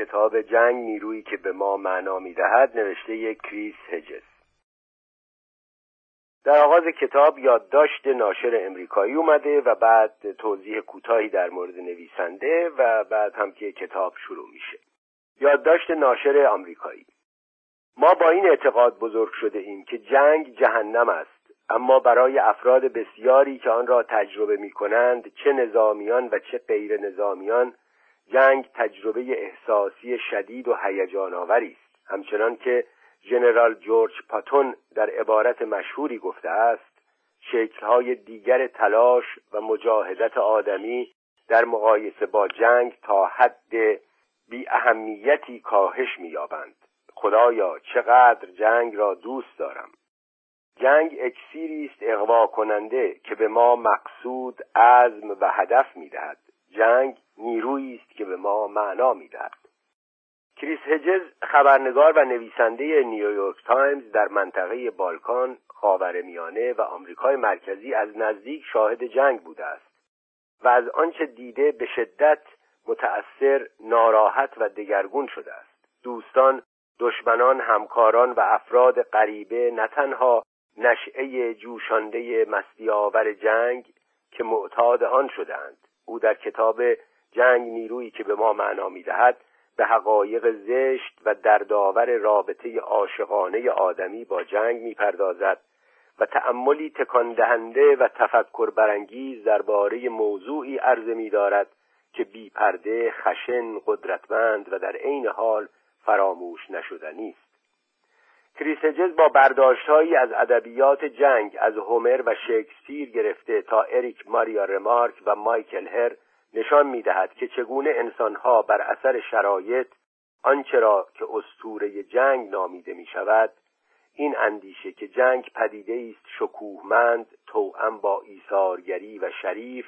کتاب جنگ نیرویی که به ما معنا می‌دهد نوشته کریس هجز. در آغاز کتاب یادداشت ناشر امریکایی اومده و بعد توضیح کوتاهی در مورد نویسنده و بعد هم که کتاب شروع میشه. یادداشت ناشر آمریکایی. ما با این اعتقاد بزرگ شده ایم که جنگ جهنم است اما برای افراد بسیاری که آن را تجربه می کنند چه نظامیان و چه غیر نظامیان جنگ تجربه احساسی شدید و هیجان آوری است. همچنان که ژنرال جورج پاتون در عبارت مشهوری گفته است شکلهای دیگر تلاش و مجاهدت آدمی در مقایسه با جنگ تا حد بی اهمیتی کاهش می‌یابند. خدایا چقدر جنگ را دوست دارم. جنگ اکسیری است اغوا کننده که به ما مقصود عزم و هدف می‌دهد. جنگ نیرویی است که به ما معنا می‌دهد. کریس هجز خبرنگار و نویسنده نیویورک تایمز در منطقه بالکان خاورمیانه و آمریکای مرکزی از نزدیک شاهد جنگ بوده است و از آنچه دیده به شدت متأثر ناراحت و دگرگون شده است. دوستان دشمنان همکاران و افراد غریبه نه تنها نشئه جوشانده مستی‌آور جنگ که معتاد آن شدند او در کتاب جنگ نیرویی که به ما معنا می‌دهد به حقایق زشت و دردآور رابطه عاشقانه آدمی با جنگ می‌پردازد و تأملی تکان دهنده و تفکر برانگیز درباره موضوعی عرضه می دارد که بی پرده خشن قدرتمند و در عین حال فراموش نشدنی است کریسجز با برداشتهایی از ادبیات جنگ از هومر و شکسپیر گرفته تا اریک ماریا رمارک و مایکل هر نشان می‌دهد که چگونه انسانها بر اثر شرایط آنچه را که استوره جنگ نامیده می شود این اندیشه که جنگ پدیده است شکوهمند توأم با ایثارگری و شریف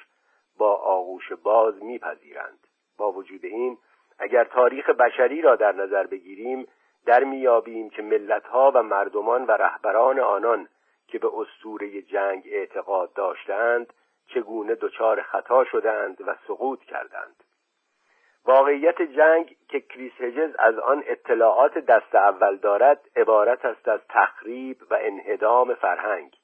با آغوش باز میپذیرند. با وجود این اگر تاریخ بشری را در نظر بگیریم در میابیم که ملتها و مردمان و رهبران آنان که به استوره جنگ اعتقاد داشتند چگونه دچار خطا شدند و سقوط کردند. واقعیت جنگ که کریس هجز از آن اطلاعات دست اول دارد عبارت است از تخریب و انهدام فرهنگ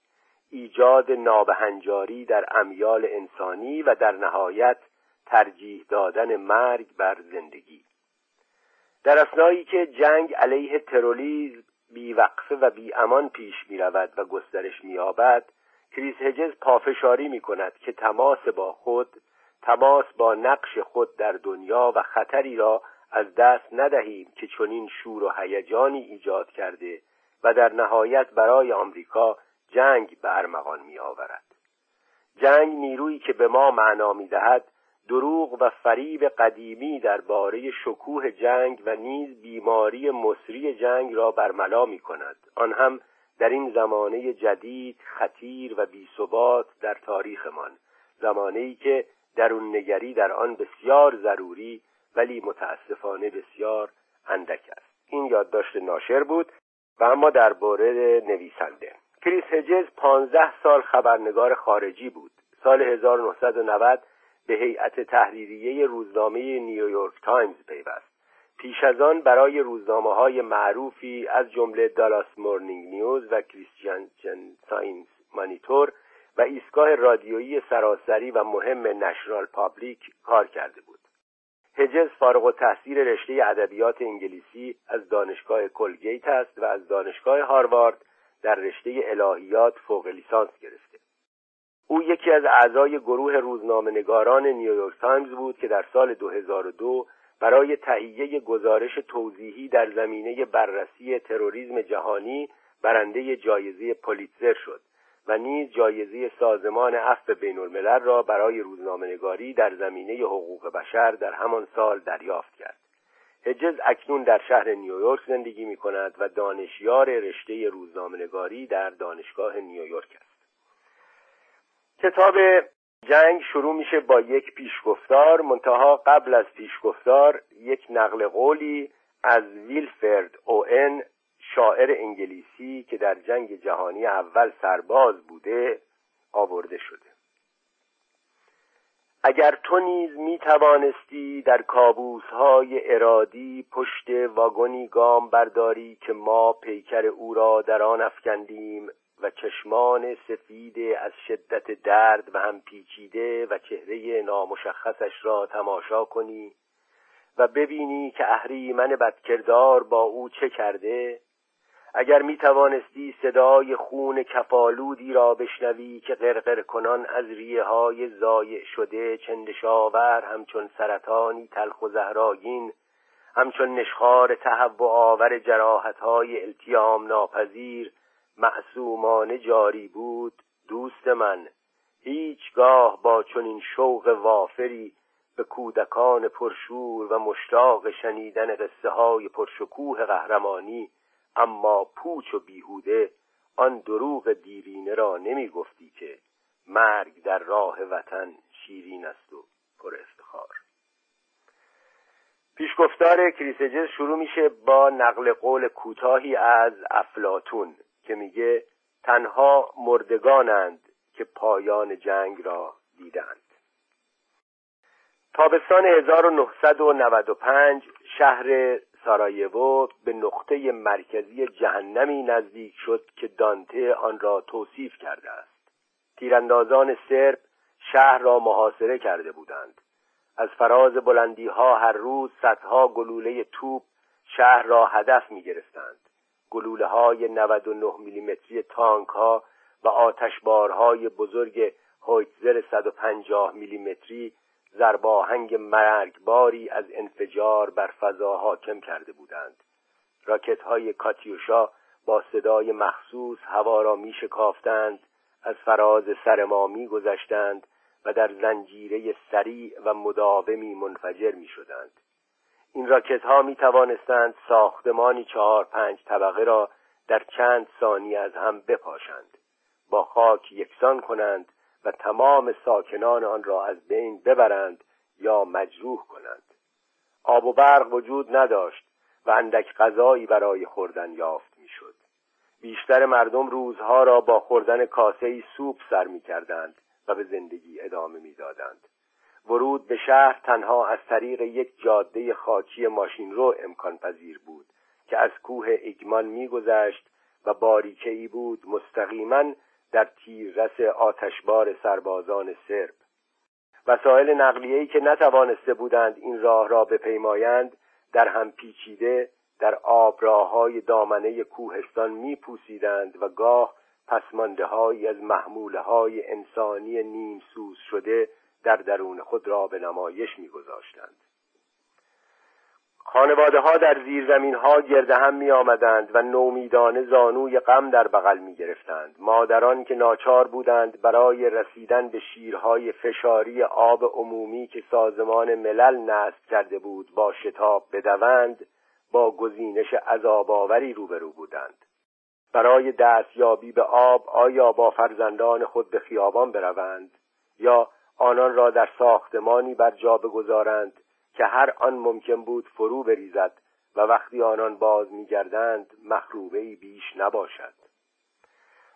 ایجاد نابهنجاری در امیال انسانی و در نهایت ترجیح دادن مرگ بر زندگی. در اسنایی که جنگ علیه تروریسم بیوقفه و بی امان پیش می رود و گسترش می آبد کریس هجز پافشاری می کند که تماس با خود تماس با نقش خود در دنیا و خطری را از دست ندهیم که چنین شور و هیجانی ایجاد کرده و در نهایت برای آمریکا جنگ به ارمغان می آورد جنگ نیرویی که به ما معنا می دهد دروغ و فریب قدیمی درباره شکوه جنگ و نیز بیماری مصری جنگ را برملا می کند آن هم در این زمانه جدید خطیر و بیثبات در تاریخمان. زمانه ای که درون نگری در آن بسیار ضروری ولی متاسفانه بسیار اندک است. این یادداشت ناشر بود و اما درباره نویسنده. کریس هجز پانزده سال خبرنگار خارجی بود. سال 1990 به هیئت تحریریه روزنامه نیویورک تایمز پیوست. پیش از آن برای روزنامه های معروفی از جمله Dallas Morning News و Christian Science Monitor و ایستگاه رادیویی سراسری و مهم National Public کار کرده بود. هجز فارغ‌التحصیل رشته ادبیات انگلیسی از دانشگاه کلگیت است و از دانشگاه هاروارد در رشته الهیات فوق لیسانس گرفته. او یکی از اعضای گروه روزنامه‌نگاران نیویورک تایمز بود که در سال 2002 برای تهیه گزارش توضیحی در زمینه بررسی تروریسم جهانی برنده جایزه پولیتزر شد و نیز جایزه سازمان عفو بین الملل را برای روزنامه‌نگاری در زمینه حقوق بشر در همان سال دریافت کرد. هجز اکنون در شهر نیویورک زندگی می کند و دانشیار رشته روزنامه‌نگاری در دانشگاه نیویورک است. کتاب جنگ شروع میشه با یک پیشگفتار منتها قبل از پیشگفتار یک نقل قولی از ویلفرد اوئن شاعر انگلیسی که در جنگ جهانی اول سرباز بوده آورده شده. اگر تو نیز می توانستی در کابوس های ارادی پشت واگنی گام برداری که ما پیکر او را در آن افکندیم و چشمان سفید از شدت درد و هم پیچیده و چهره نامشخصش را تماشا کنی و ببینی که اهریمن بدکردار با او چه کرده. اگر می توانستی صدای خون کفالودی را بشنوی که غرغر کنان از ریه های زایع شده چندشاور همچون سرطانی تلخ و زهراگین همچون نشخار تهو آور جراحت های التیام ناپذیر معصومانه جاری بود دوست من. هیچگاه با چنین شوق وافری به کودکان پرشور و مشتاق شنیدن قصه های پرشکوه قهرمانی اما پوچ و بیهوده آن دروغ دیرینه را نمی گفتی که مرگ در راه وطن شیرین است و پر افتخار. پیشگفتار کریسجز شروع میشه با نقل قول کوتاهی از افلاتون. که میگه تنها مردگانند که پایان جنگ را دیدند. تابستان 1995 شهر سارایوو به نقطه مرکزی جهنمی نزدیک شد که دانته آن را توصیف کرده است. تیراندازان سرب شهر را محاصره کرده بودند. از فراز بلندی ها هر روز صدها گلوله توپ شهر را هدف می گرفتند گلوله های 99 میلیمتری تانک ها و آتشبارهای بزرگ هویتزر 150 میلیمتری زرباهنگ مرگباری از انفجار بر فضا حاکم کرده بودند. راکت های کاتیوشا با صدای مخصوص هوا را می شکافتند از فراز سر ما می گذشتند و در زنجیره سریع و مداومی منفجر می شدند این راکت ها می توانستند ساختمانی چهار پنج طبقه را در چند ثانیه از هم بپاشند. با خاک یکسان کنند و تمام ساکنان آن را از بین ببرند یا مجروح کنند. آب و برق وجود نداشت و اندک غذایی برای خوردن یافت می‌شد. بیشتر مردم روزها را با خوردن کاسه سوپ سر می کردند و به زندگی ادامه می‌دادند. ورود به شهر تنها از طریق یک جاده خاکی ماشین رو امکان پذیر بود که از کوه ایگمان میگذشت و باریکه ای بود مستقیما در تیررس آتشبار سربازان سرب. وسایل نقلیه‌ای که نتوانسته بودند این راه را بپیمایند در هم پیچیده در آبراهای دامنه کوهستان میپوسیدند و گاه پسمانده از محموله های انسانی نیم سوز شده در درون خود را به نمایش میگذاشتند. خانواده ها در زیرزمین ها گرده هم می آمدند و نومیدانه زانوی غم در بغل می گرفتند مادران که ناچار بودند برای رسیدن به شیرهای فشاری آب عمومی که سازمان ملل نصب کرده بود با شتاب بدوند با گزینش عذابآوری روبرو بودند. برای دستیابی به آب آیا با فرزندان خود به خیابان بروند یا آنان را در ساختمانی بر جا بگذارند که هر آن ممکن بود فرو بریزد و وقتی آنان باز میگردند مخروبه بیش نباشد.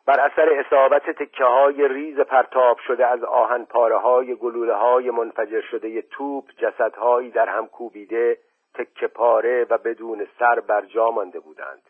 بر اثر اصابت تکه های ریز پرتاب شده از آهن پاره های گلوله های منفجر شده توپ جسدهایی در هم کوبیده تکه پاره و بدون سر بر جا مانده بودند.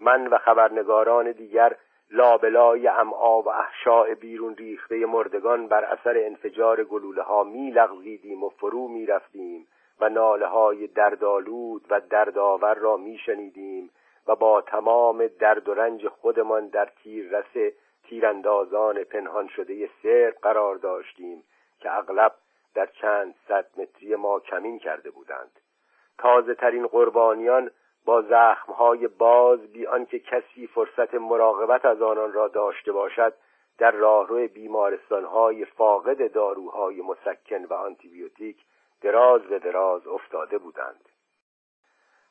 من و خبرنگاران دیگر لابلای امعا و احشاء بیرون ریخته مردگان بر اثر انفجار گلوله ها می لغزیدیم و فرو می رفتیم و ناله های دردالود و دردآور را میشنیدیم و با تمام درد و رنج خودمان در تیررس تیراندازان پنهان شده سر قرار داشتیم که اغلب در چند صد متری ما کمین کرده بودند. تازه ترین قربانیان با زخمهای باز بی آنکه کسی فرصت مراقبت از آنان را داشته باشد در راهرو بیمارستانهای فاقد داروهای مسکن و آنتیبیوتیک دراز به دراز افتاده بودند.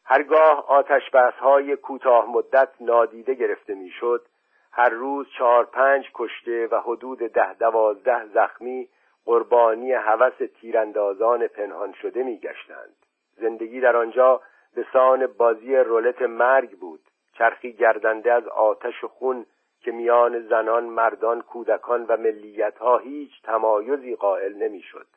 هرگاه آتش های کوتاه مدت نادیده گرفته می‌شد هر روز چهار پنج کشته و حدود ده دوازده زخمی قربانی هوس تیراندازان پنهان شده میگشتند. زندگی در آنجا به سان بازی رولت مرگ بود. چرخی گردنده از آتش و خون که میان زنان مردان کودکان و ملیت ها هیچ تمایزی قائل نمی‌شد.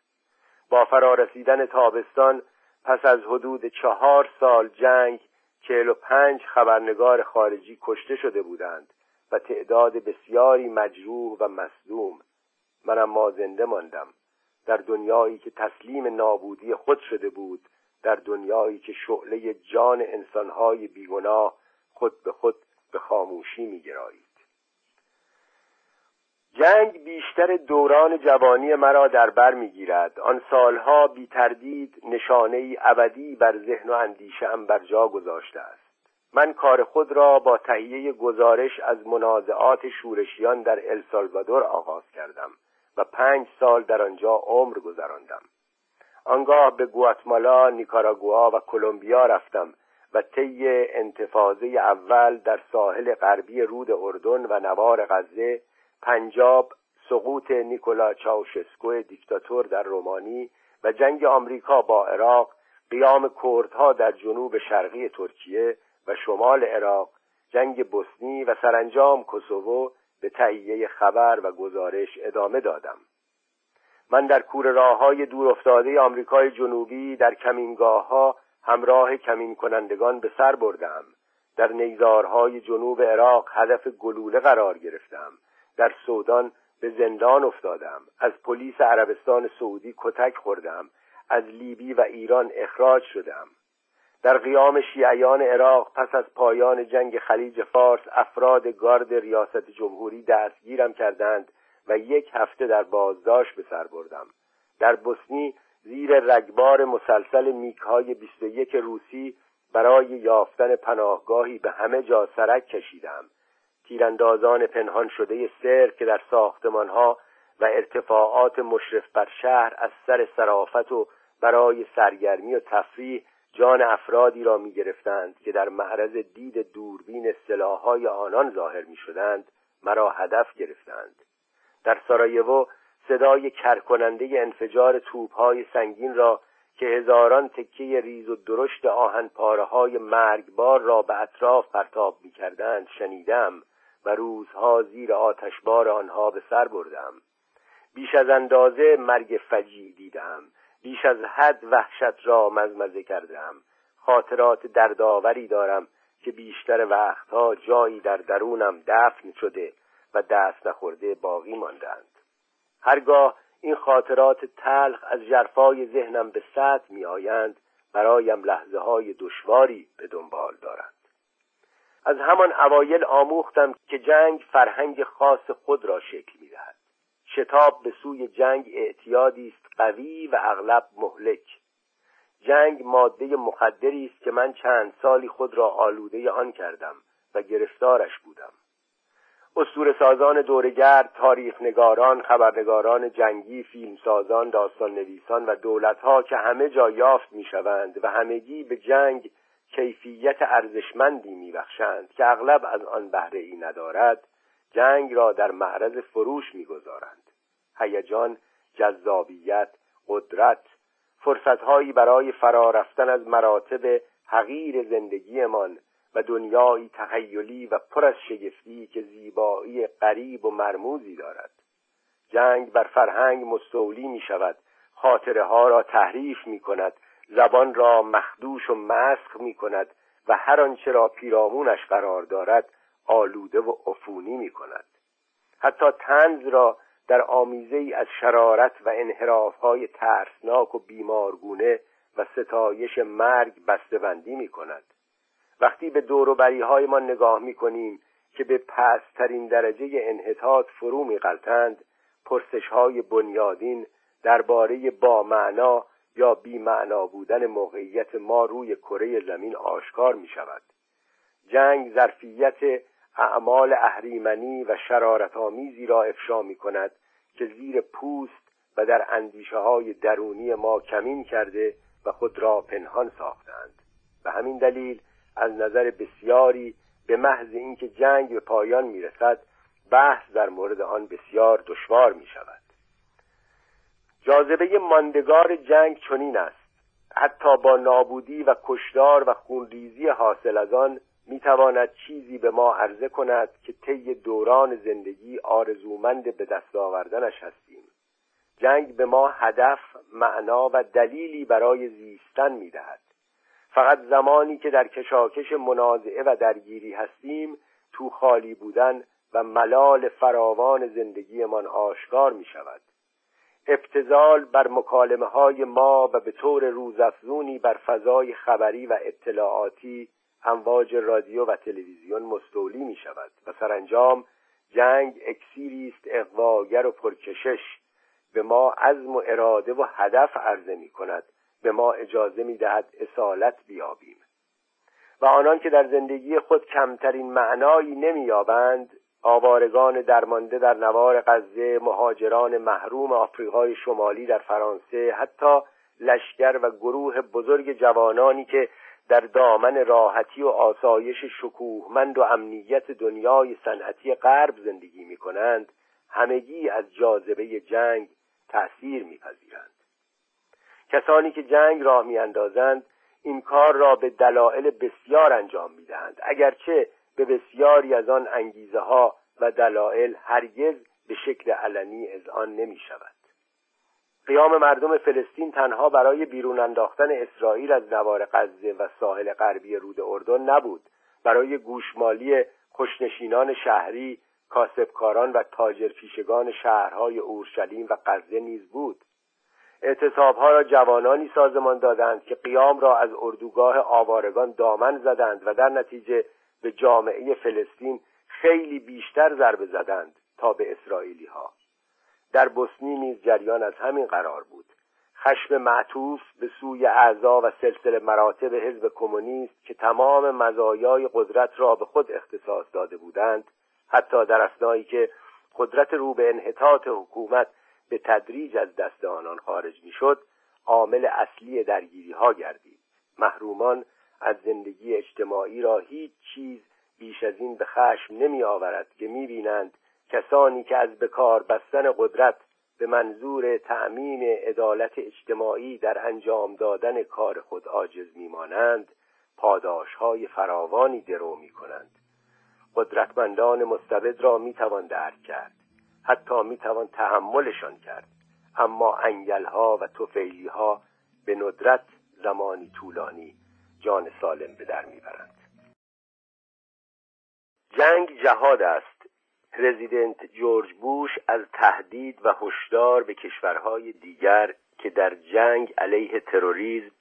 با فرارسیدن تابستان پس از حدود چهار سال جنگ چهل و پنج خبرنگار خارجی کشته شده بودند و تعداد بسیاری مجروح و مصدوم. من اما زنده ماندم. در دنیایی که تسلیم نابودی خود شده بود در دنیایی که شعله جان انسانهای بیگناه خود به خود به خاموشی میگرایید. جنگ بیشتر دوران جوانی مرا در بر می‌گیرد. آن سالها بی تردید نشانه ابدی بر ذهن و اندیشه ام بر جا گذاشته است. من کار خود را با تهیه گزارش از منازعات شورشیان در السالوادور آغاز کردم و پنج سال در آنجا عمر گذراندم. آنگاه به گواتمالا، نیکاراگوا و کلمبیا رفتم و طی انتفاضه اول در ساحل غربی رود اردن و نوار غزه پنجاب سقوط نیکولا چاوشسکو دیکتاتور در رومانی و جنگ آمریکا با عراق قیام کردها در جنوب شرقی ترکیه و شمال عراق جنگ بوسنی و سرانجام کوسوو به تهیه خبر و گزارش ادامه دادم. من در کور راه های دور افتاده آمریکای جنوبی در کمینگاه ها همراه کمین کنندگان به سر بردم. در نیزارهای جنوب عراق هدف گلوله قرار گرفتم. در سودان به زندان افتادم. از پلیس عربستان سعودی کتک خوردم. از لیبی و ایران اخراج شدم. در قیام شیعیان عراق پس از پایان جنگ خلیج فارس افراد گارد ریاست جمهوری دستگیرم کردند و یک هفته در بازداشت به سر بردم. در بوسنی زیر رگبار مسلسل میک های 21 روسی برای یافتن پناهگاهی به همه جا سرک کشیدم. تیراندازان پنهان شده سر که در ساختمان ها و ارتفاعات مشرف بر شهر از سر سرافت و برای سرگرمی و تفریح جان افرادی را می گرفتند که در معرض دید دوربین سلاحهای آنان ظاهر می شدند مرا هدف گرفتند. در سارایوو صدای کرکننده انفجار توپهای سنگین را که هزاران تکه ریز و درشت آهن پاره های مرگبار را به اطراف پرتاب می کردند شنیدم و روزها زیر آتشبار آنها به سر بردم. بیش از اندازه مرگ فجی دیدم. بیش از حد وحشت را مزمزه کردم. خاطرات دردآوری دارم که بیشتر وقتها جایی در درونم دفن شده و دست نخورده باقی ماندند. هرگاه این خاطرات تلخ از جرفای ذهنم به سطح می آیند برایم لحظه های دشواری به دنبال دارند. از همان اوایل آموختم که جنگ فرهنگ خاص خود را شکل می دهد. شتاب به سوی جنگ اعتیادی است قوی و اغلب مهلک. جنگ ماده مخدری است که من چند سالی خود را آلوده آن کردم و گرفتارش بودم. اسطوره سازان دورگرد تاریخ نگاران خبرنگاران جنگی فیلمسازان داستان نویسان و دولتها که همه جا یافت می‌شوند و همگی به جنگ کیفیت ارزشمندی میبخشند که اغلب از آن بهره ای ندارد جنگ را در معرض فروش می‌گذارند. هیجان جذابیت قدرت فرصتهایی برای فرارفتن از مراتب حقیر زندگیمان و دنیایی تخیلی و پر از شگفتی که زیبایی غریب و مرموزی دارد. جنگ بر فرهنگ مستولی می شود خاطره ها را تحریف می کند زبان را مخدوش و مسخ می کند و هر آنچه را پیرامونش قرار دارد آلوده و عفونی می کند حتی تنز را در آمیزه ای از شرارت و انحراف های ترسناک و بیمارگونه و ستایش مرگ بسته‌بندی می کند وقتی به دوروبری های ما نگاه می کنیم که به پسترین درجه انحطاط فرو می غلطند پرسش های بنیادین درباره با معنا یا بی معنا بودن موقعیت ما روی کره زمین آشکار می شود جنگ ظرفیت اعمال اهریمنی و شرارت آمیزی را افشا می کند که زیر پوست و در اندیشه های درونی ما کمین کرده و خود را پنهان ساختند. و همین دلیل از نظر بسیاری به محض اینکه جنگ به پایان می‌رسد بحث در مورد آن بسیار دشوار می شود جاذبه ماندگار جنگ چنین است. حتی با نابودی و کشدار و خونریزی حاصل از آن می‌تواند چیزی به ما عرضه کند که طی دوران زندگی آرزومند به دست آوردنش هستیم. جنگ به ما هدف معنا و دلیلی برای زیستن می‌دهد. فقط زمانی که در کشاکش منازعه و درگیری هستیم تو خالی بودن و ملال فراوان زندگیمان آشکار می شود ابتزال بر مکالمه های ما و به طور روزافزونی بر فضای خبری و اطلاعاتی امواج رادیو و تلویزیون مستولی می شود و سرانجام جنگ اکسیری است اقواگر و پرکشش به ما عزم و اراده و هدف عرضه می کند به ما اجازه می دهد اصالت بیابیم. و آنان که در زندگی خود کمترین معنایی نمی یابند آوارگان درمانده در نوار غزه مهاجران محروم آفریقای شمالی در فرانسه حتی لشکر و گروه بزرگ جوانانی که در دامن راحتی و آسایش شکوهمند و امنیت دنیای صنعتی غرب زندگی می کنند همگی از جاذبه جنگ تأثیر میپذیرند. کسانی که جنگ راه میاندازند این کار را به دلایل بسیار انجام می‌دهند. اگرچه به بسیاری از آن انگیزه ها و دلایل هرگز به شکل علنی از آن نمی شود قیام مردم فلسطین تنها برای بیرون انداختن اسرائیل از نوار غزه و ساحل غربی رود اردن نبود. برای گوشمالی خوشنشینان شهری کاسبکاران و تاجرپیشگان شهرهای اورشلیم و غزه نیز بود. اعتصابها را جوانانی سازمان دادند که قیام را از اردوگاه آوارگان دامن زدند و در نتیجه به جامعه فلسطین خیلی بیشتر ضربه زدند تا به اسرائیلی ها در بوسنی نیز جریان از همین قرار بود. خشم معطوف به سوی اعضا و سلسله مراتب حزب کمونیست که تمام مزایای قدرت را به خود اختصاص داده بودند حتی در اسنایی که قدرت رو به انحطاط حکومت به تدریج از دست آنان خارج می‌شد عامل اصلی درگیری ها گردید. محرومان از زندگی اجتماعی را هیچ چیز بیش از این به خشم نمی آورد که می بینند کسانی که از بکار بستن قدرت به منظور تأمین عدالت اجتماعی در انجام دادن کار خود عاجز میمانند پاداش های فراوانی درو می کنند قدرتمندان مستبد را می‌توان درک کرد. حتی می‌توان تحملشان کرد. اما انگلها و توفیلیها به ندرت زمانی طولانی جان سالم به در می‌برند. جنگ جهاد است. پرزیدنت جورج بوش از تهدید و هشدار به کشورهای دیگر که در جنگ علیه تروریسم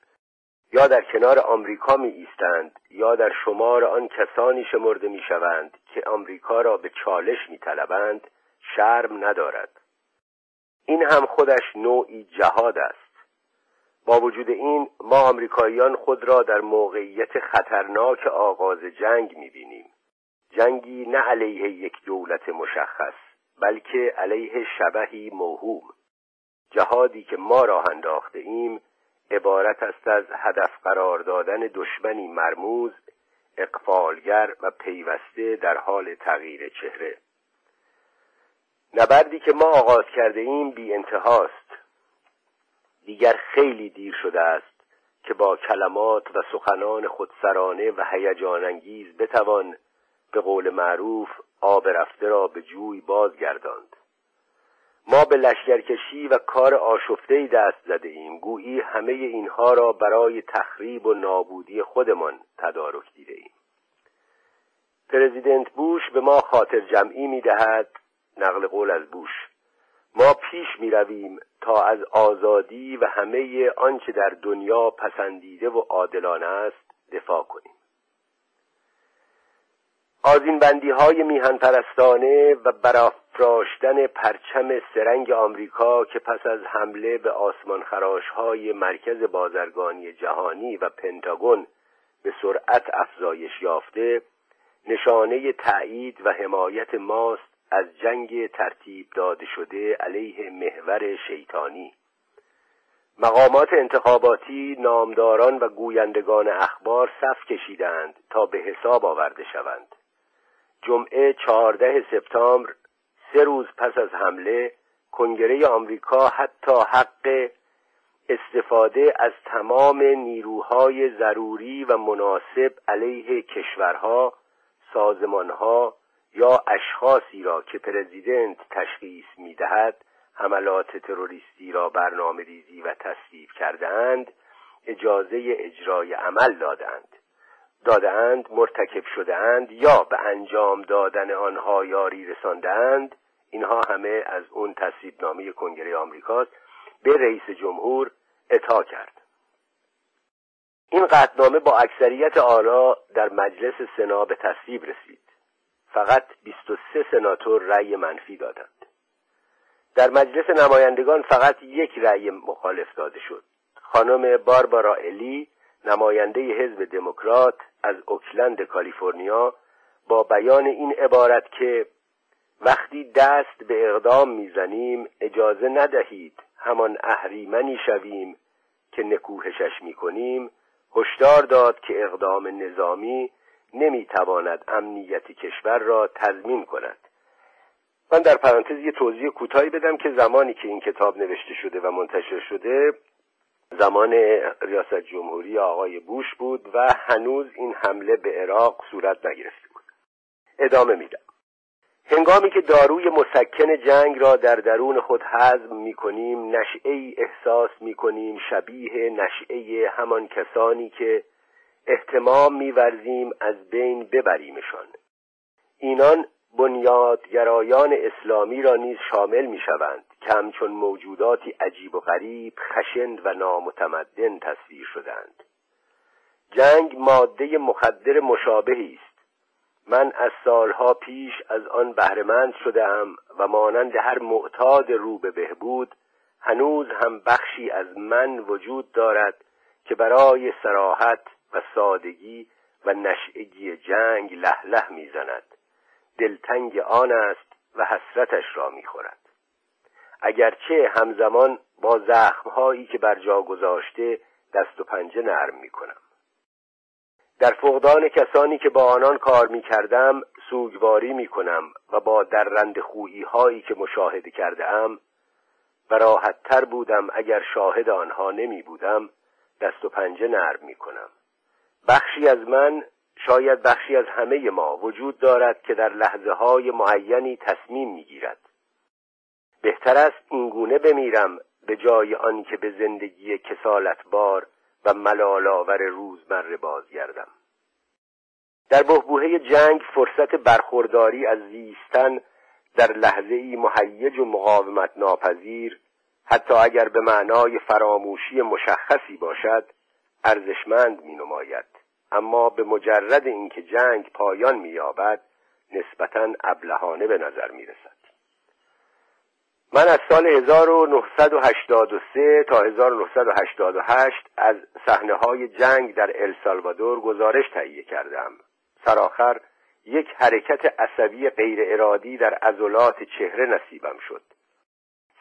یا در کنار آمریکا می ایستند یا در شمار آن کسانی شمرده می شوند که آمریکا را به چالش می طلبند شرم ندارد. این هم خودش نوعی جهاد است. با وجود این ما آمریکاییان خود را در موقعیت خطرناک آغاز جنگ می بینیم جنگی نه علیه یک دولت مشخص بلکه علیه شبهی موهوم. جهادی که ما راه انداخته ایم عبارت است از هدف قرار دادن دشمنی مرموز اقفالگر و پیوسته در حال تغییر چهره. نبردی که ما آغاز کرده ایم بی انتهاست. دیگر خیلی دیر شده است که با کلمات و سخنان خودسرانه و هیجان انگیز بتوان به قول معروف آب رفته را به جوی بازگرداند. ما به لشکرکشی و کار آشفته دست زده ایم. گویی همه اینها را برای تخریب و نابودی خودمان تدارک دیده ایم. پرزیدنت بوش به ما خاطر جمعی می دهد نقل قول از بوش. ما پیش می رویم تا از آزادی و همه آنچه در دنیا پسندیده و عادلانه است دفاع کنیم. آزین بندی های میهن پرستانه و برافراشتن پرچم سرنگ آمریکا که پس از حمله به آسمان خراش های مرکز بازرگانی جهانی و پنتاگون به سرعت افزایش یافته نشانه تایید و حمایت ماست از جنگ ترتیب داده شده علیه محور شیطانی. مقامات انتخاباتی نامداران و گویندگان اخبار صف کشیدند تا به حساب آورده شوند. جمعه چهارده سپتامبر سه روز پس از حمله کنگره آمریکا حتی حق استفاده از تمام نیروهای ضروری و مناسب علیه کشورها سازمانها یا اشخاصی را که پرزیدنت تشخیص می‌دهد حملات تروریستی را برنامه ریزی و تصویب کردند اجازه اجرای عمل دادند دادند مرتکب شدهاند یا به انجام دادن آنها یاری رساندند اینها همه از اون تصویبنامه کنگره آمریکاست به رئیس جمهور اطاع کرد. این قطنامه با اکثریت آرا در مجلس سنا به تصویب رسید. فقط 23 سناتور رأی منفی دادند. در مجلس نمایندگان فقط یک رأی مخالف داده شد. خانم باربارا الی نماینده حزب دموکرات از اوکلند کالیفرنیا با بیان این عبارت که وقتی دست به اقدام می‌زنیم اجازه ندهید همان اهریمنی شویم که نکوهشش می‌کنیم هشدار داد که اقدام نظامی نمی‌تواند امنیت کشور را تضمین کند. من در پرانتز یه توضیح کوتاهی بدم که زمانی که این کتاب نوشته شده و منتشر شده زمان ریاست جمهوری آقای بوش بود و هنوز این حمله به عراق صورت نگرفته بود. ادامه میدم. هنگامی که داروی مسکن جنگ را در درون خود هضم می کنیم نشعه احساس می کنیم شبیه نشعه همان کسانی که احتمام میورزیم از بین ببریمشان. اینان بنیادگرایان اسلامی را نیز شامل می شوند که همچون موجوداتی عجیب و غریب خشند و نامتمدن تصویر شدند. جنگ ماده مخدر مشابهی است. من از سالها پیش از آن بهرهمند شدم و مانند هر معتاد رو به بهبود هنوز هم بخشی از من وجود دارد که برای سراحت و سادگی و نشعگی جنگ له له می‌زند. دلتنگ آن است و حسرتش را می‌خورد. اگرچه همزمان با زخمهایی که بر جا گذاشته دست و پنجه نرم می‌کنم. در فقدان کسانی که با آنان کار می کردم سوگواری می کنم و با دررند خویی هایی که مشاهده کرده ام و راحت تر بودم اگر شاهد آنها نمی بودم دست و پنجه نرم می کنم بخشی از من شاید بخشی از همه ما وجود دارد که در لحظه های معینی تصمیم می گیرد بهتر است اینگونه بمیرم به جای آنکه به زندگی کسالتبار و ملالاور روزمره بازگردم. در بهبوهه جنگ فرصت برخورداری از زیستن در لحظه ای مهیج و مقاومت ناپذیر حتی اگر به معنای فراموشی مشخصی باشد ارزشمند می نماید اما به مجرد اینکه جنگ پایان می یابد نسبتا ابلهانه به نظر می رسد من از سال 1983 تا 1988 از صحنه های جنگ در السالوادور گزارش تهیه کردم. سرآخر یک حرکت عصبی غیر ارادی در عضلات چهره نصیبم شد.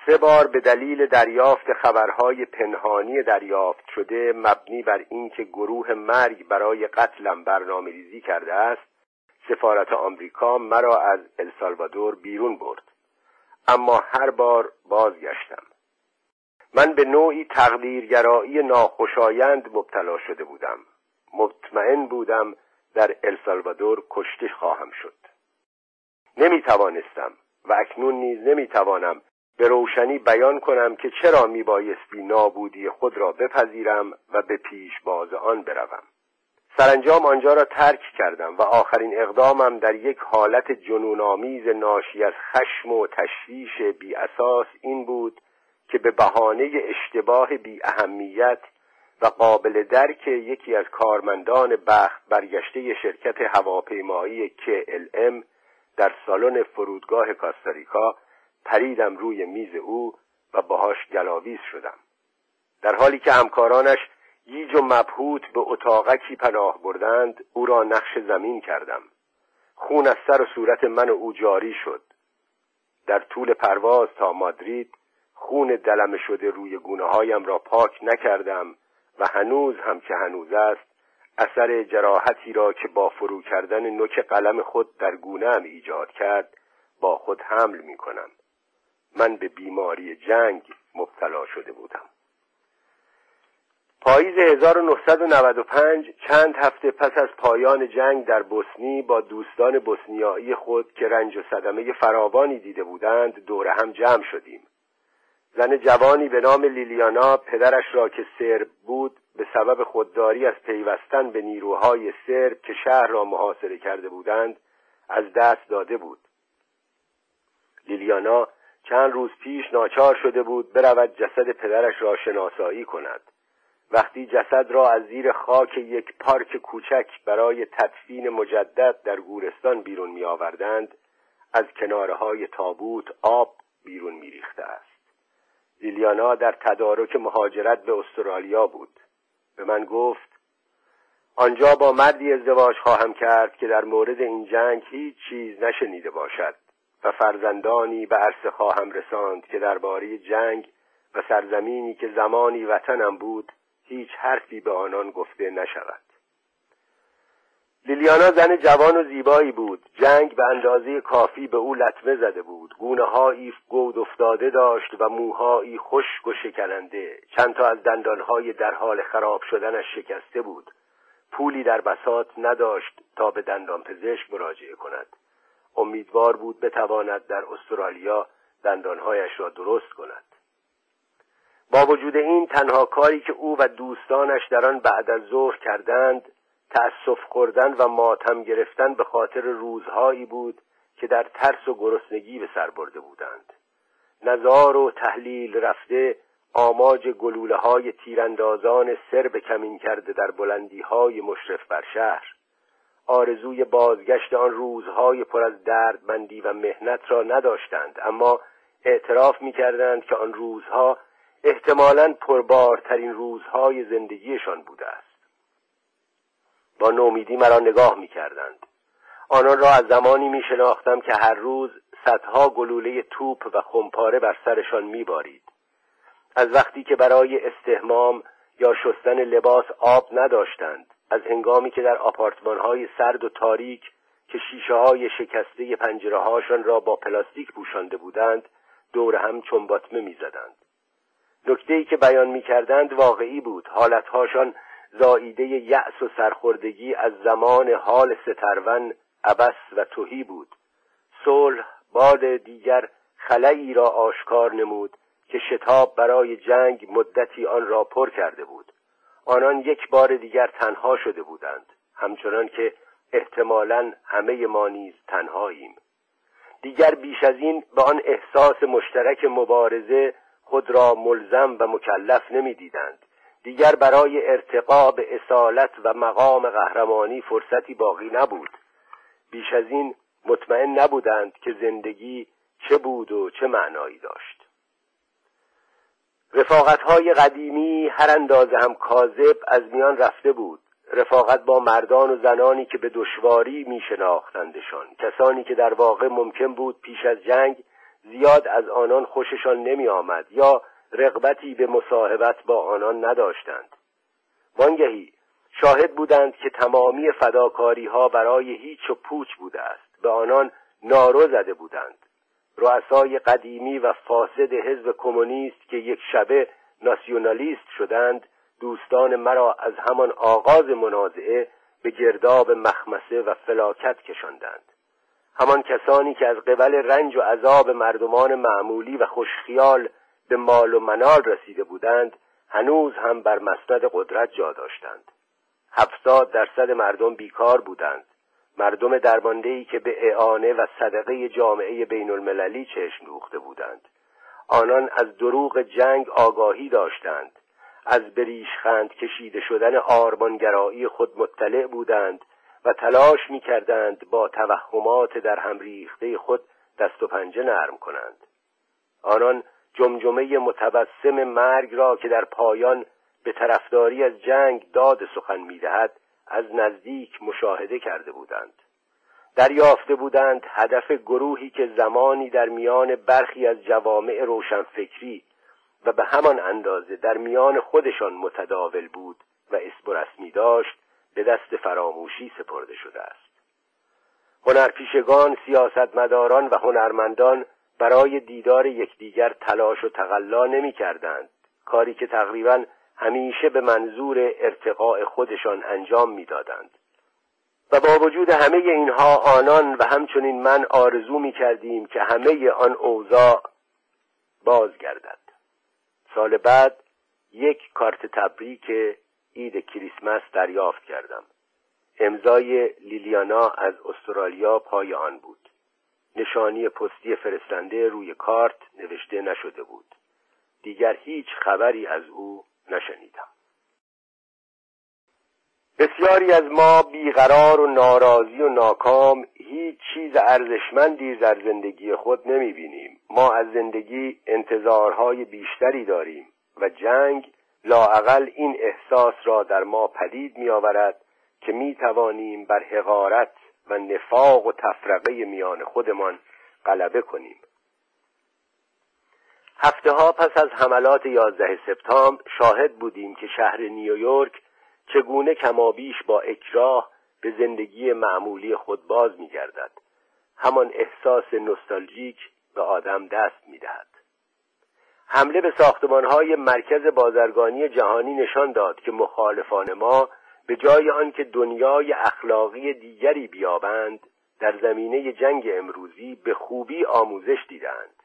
سه بار به دلیل دریافت خبرهای پنهانی دریافت شده مبنی بر اینکه گروه مرگ برای قتلم برنامه ریزی کرده است سفارت آمریکا مرا از السالوادور بیرون برد. اما هر بار بازگشتم. من به نوعی تقدیرگرایی ناخوشایند مبتلا شده بودم. مطمئن بودم در السالوادور کشته خواهم شد. نمی توانستم و اکنون نیز نمی توانم به روشنی بیان کنم که چرا می بایستی نابودی خود را بپذیرم و به پیش باز آن بروم. سرانجام آنجا را ترک کردم و آخرین اقدامم در یک حالت جنونآمیز ناشی از خشم و تشویش بی اساس این بود که به بهانه اشتباه بی اهمیت و قابل درک یکی از کارمندان بخت برگشته شرکت هواپیمایی KLM در سالن فرودگاه کاستاریکا پریدم روی میز او و باهاش گلاویز شدم. در حالی که همکارانش گیج و مبهوت به اتاقکی پناه بردند او را نقش زمین کردم. خون از سر و صورت من و او جاری شد. در طول پرواز تا مادرید خون دلم شده روی گونه هایم را پاک نکردم و هنوز هم که هنوز است اثر جراحتی را که با فرو کردن نوک قلم خود در گونهام ایجاد کرد با خود حمل می کنم من به بیماری جنگ مبتلا شده بودم. پاییز 1995 چند هفته پس از پایان جنگ در بوسنی با دوستان بوسنیایی خود که رنج و صدمه فراوانی دیده بودند دور هم جمع شدیم. زن جوانی به نام لیلیانا پدرش را که سرب بود به سبب خودداری از پیوستن به نیروهای سرب که شهر را محاصره کرده بودند از دست داده بود. لیلیانا چند روز پیش ناچار شده بود برود جسد پدرش را شناسایی کند. وقتی جسد را از زیر خاک یک پارک کوچک برای تدفین مجدد در گورستان بیرون می آوردند از کناره های تابوت آب بیرون می ریخته است. لیلیانا در تدارک مهاجرت به استرالیا بود. به من گفت آنجا با مردی ازدواج خواهم کرد که در مورد این جنگ هیچ چیز نشنیده باشد. و فرزندانی به عرصه خواهم رساند که درباره جنگ و سرزمینی که زمانی وطنم بود هیچ حرفی به آنان گفته نشود. لیلیانا زن جوان و زیبایی بود. جنگ به اندازه کافی به او لطمه زده بود. گونه هایی گود افتاده داشت و موهایی خشک و شکننده. چند تا از دندانهای در حال خراب شدنش شکسته بود. پولی در بساط نداشت تا به دندان پزشک مراجعه کند. امیدوار بود بتواند در استرالیا دندانهایش را درست کند. با وجود این تنها کاری که او و دوستانش در آن بعد از ظهر کردند تأسف خوردن و ماتم گرفتن به خاطر روزهایی بود که در ترس و گرسنگی به سر برده بودند. نظار و تحلیل رفته آماج گلوله های تیراندازان سر کمین کرده در بلندی های مشرف بر شهر. آرزوی بازگشت آن روزهای پر از دردمندی و مهنت را نداشتند اما اعتراف می کردند که آن روزها احتمالا پربارترین روزهای زندگیشان بوده است با نومیدی مرا نگاه می کردند آنان را از زمانی می شناختم که هر روز صدها گلوله توپ و خمپاره بر سرشان می بارید. از وقتی که برای استهمام یا شستن لباس آب نداشتند از هنگامی که در آپارتمان های سرد و تاریک که شیشه های شکسته پنجره هاشان را با پلاستیک پوشانده بودند دور هم چنباتمه می زدند. نکته ای که بیان می کردند واقعی بود. حالتهاشان زاییده یأس و سرخوردگی از زمان حال سترون عبس و توهی بود. صلح باد دیگر خلایی را آشکار نمود که شتاب برای جنگ مدتی آن را پر کرده بود. آنان یک بار دیگر تنها شده بودند همچنان که احتمالا همه ما نیز تنهاییم. دیگر بیش از این به آن احساس مشترک مبارزه خود را ملزم و مکلف نمی‌دیدند. دیگر برای ارتقا به اصالت و مقام قهرمانی فرصتی باقی نبود. بیش از این مطمئن نبودند که زندگی چه بود و چه معنایی داشت. رفاقتهای قدیمی هر اندازه هم کاذب از میان رفته بود. رفاقت با مردان و زنانی که به دشواری می شناختندشان کسانی که در واقع ممکن بود پیش از جنگ زیاد از آنان خوششان نمی آمد یا رغبتی به مصاحبت با آنان نداشتند. وانگهی شاهد بودند که تمامی فداکاری ها برای هیچ و پوچ بوده است. به آنان نارو زده بودند. رؤسای قدیمی و فاسد حزب کمونیست که یک شبه ناسیونالیست شدند دوستان مرا از همان آغاز منازعه به گرداب مخمسه و فلاکت کشاندند. همان کسانی که از قبل رنج و عذاب مردمان معمولی و خوشخیال به مال و منال رسیده بودند هنوز هم بر مسند قدرت جا داشتند. هفتاد درصد مردم بیکار بودند. مردم درماندهی که به اعانه و صدقه جامعه بین المللی چشم دوخته بودند. آنان از دروغ جنگ آگاهی داشتند. از بریشخند کشیده شدن آرمانگرایی خود مطلع بودند و تلاش می کردند با توهمات در هم ریخته خود دست و پنجه نرم کنند. آنان جمجمه متبسم مرگ را که در پایان به طرفداری از جنگ داد سخن می‌دهد از نزدیک مشاهده کرده بودند. دریافته بودند هدف گروهی که زمانی در میان برخی از جوامع روشنفکری و به همان اندازه در میان خودشان متداول بود و اسم و رسمی داشت به دست فراموشی سپرده شده است. هنرپیشگان سیاستمداران و هنرمندان برای دیدار یکدیگر تلاش و تقلا نمی کردند کاری که تقریبا همیشه به منظور ارتقاء خودشان انجام می‌دادند. و با وجود همه اینها آنان و همچنین من آرزو می کردیم که همه آن اوضاع بازگردد. سال بعد یک کارت تبریک عید کریسمس دریافت کردم. امضای لیلیانا از استرالیا پای آن بود. نشانی پستی فرستنده روی کارت نوشته نشده بود. دیگر هیچ خبری از او نشنیدم. بسیاری از ما بیقرار و ناراضی و ناکام هیچ چیز ارزشمندی در زندگی خود نمی بینیم ما از زندگی انتظارهای بیشتری داریم و جنگ لاعقل این احساس را در ما پدید می آورد که می توانیم بر حقارت و نفاق و تفرقه میان خودمان غلبه کنیم. هفته ها پس از حملات 11 سپتامبر شاهد بودیم که شهر نیویورک چگونه کمابیش با اکراه به زندگی معمولی خود باز می گردد. همان احساس نوستالژیک به آدم دست می دهد. حمله به های مرکز بازرگانی جهانی نشان داد که مخالفان ما به جای آنکه دنیای اخلاقی دیگری بیابند در زمینه جنگ امروزی به خوبی آموزش دیدند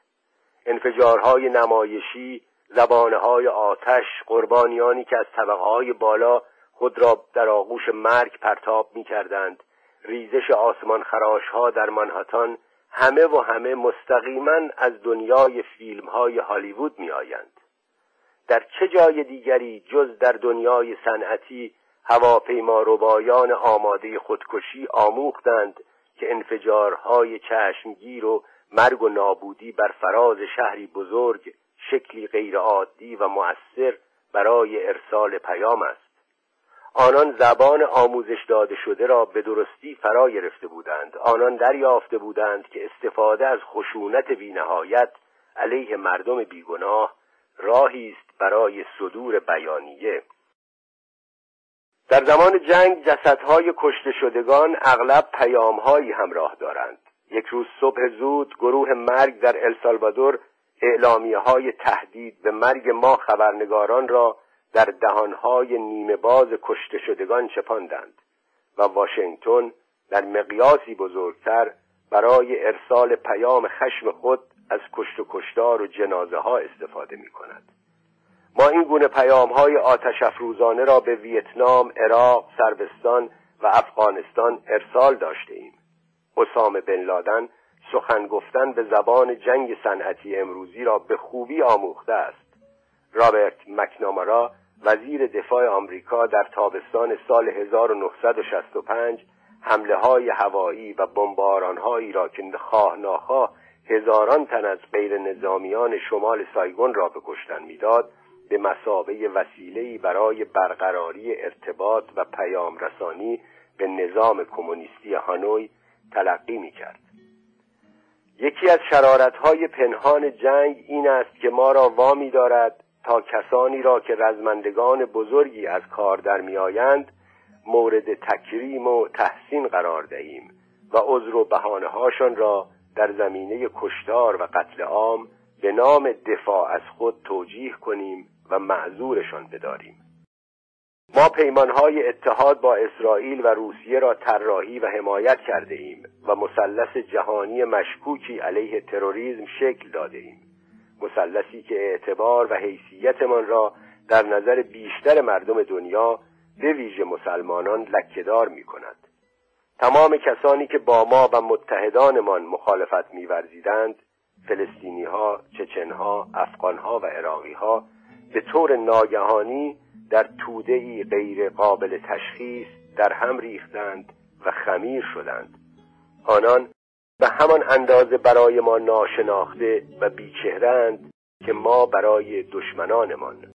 انفجارهای نمایشی زبانهای آتش قربانیانی که از طبقه های بالا خود را در آغوش مرگ پرتاب می کردند ریزش آسمان خراش ها در منحتان همه و همه مستقیما از دنیای فیلم های هالیوود می آیند. در چه جای دیگری جز در دنیای صنعتی هواپیما ربایان آماده خودکشی آموختند که انفجارهای چشمگیر و مرگ و نابودی بر فراز شهری بزرگ شکلی غیرعادی و مؤثر برای ارسال پیام است. آنان زبان آموزش داده شده را به درستی فرا گرفته بودند. آنان دریافته بودند که استفاده از خشونت بینهایت علیه مردم بیگناه راهی است برای صدور بیانیه. در زمان جنگ جسدهای کشته شدگان اغلب پیامهایی همراه دارند. یک روز صبح زود گروه مرگ در السالوادور اعلامیه های تهدید به مرگ ما خبرنگاران را در دهانهای نیمه باز کشته شدگان چپاندند و واشنگتن در مقیاسی بزرگتر برای ارسال پیام خشم خود از کشت و کشتار و جنازه ها استفاده می کند ما این گونه پیام های آتش افروزانه را به ویتنام، عراق، سربستان و افغانستان ارسال داشته ایم اسام بن لادن سخن گفتن به زبان جنگ صنعتی امروزی را به خوبی آموخته است. رابرت مکنامارا وزیر دفاع آمریکا در تابستان سال 1965 حمله های هوایی و بمباران هایی را که خواه ناخواه هزاران تن از غیر نظامیان شمال سایگون را به کشتن می‌داد به مسابه وسیله‌ای برای برقراری ارتباط و پیام رسانی به نظام کمونیستی هانوی تلقی می کرد. یکی از شرارتهای پنهان جنگ این است که ما را وامی دارد تا کسانی را که رزمندگان بزرگی از کار در میآیند مورد تکریم و تحسین قرار دهیم و عذر و بهانه هاشان را در زمینه کشتار و قتل عام به نام دفاع از خود توجیه کنیم و معذورشان بداریم ما پیمانهای اتحاد با اسرائیل و روسیه را طراحی و حمایت کرده ایم و مثلث جهانی مشکوکی علیه تروریسم شکل داده ایم. مثلثی که اعتبار و حیثیتمان را در نظر بیشتر مردم دنیا به ویژه مسلمانان لکهدار می کند تمام کسانی که با ما و متحدانمان مخالفت میورزیدند فلسطینی ها، چچن ها، افغان ها و عراقی ها به طور ناگهانی در توده غیر قابل تشخیص در هم ریختند و خمیر شدند. آنان به همان اندازه برای ما ناشناخته و بیچهرند که ما برای دشمنانمان.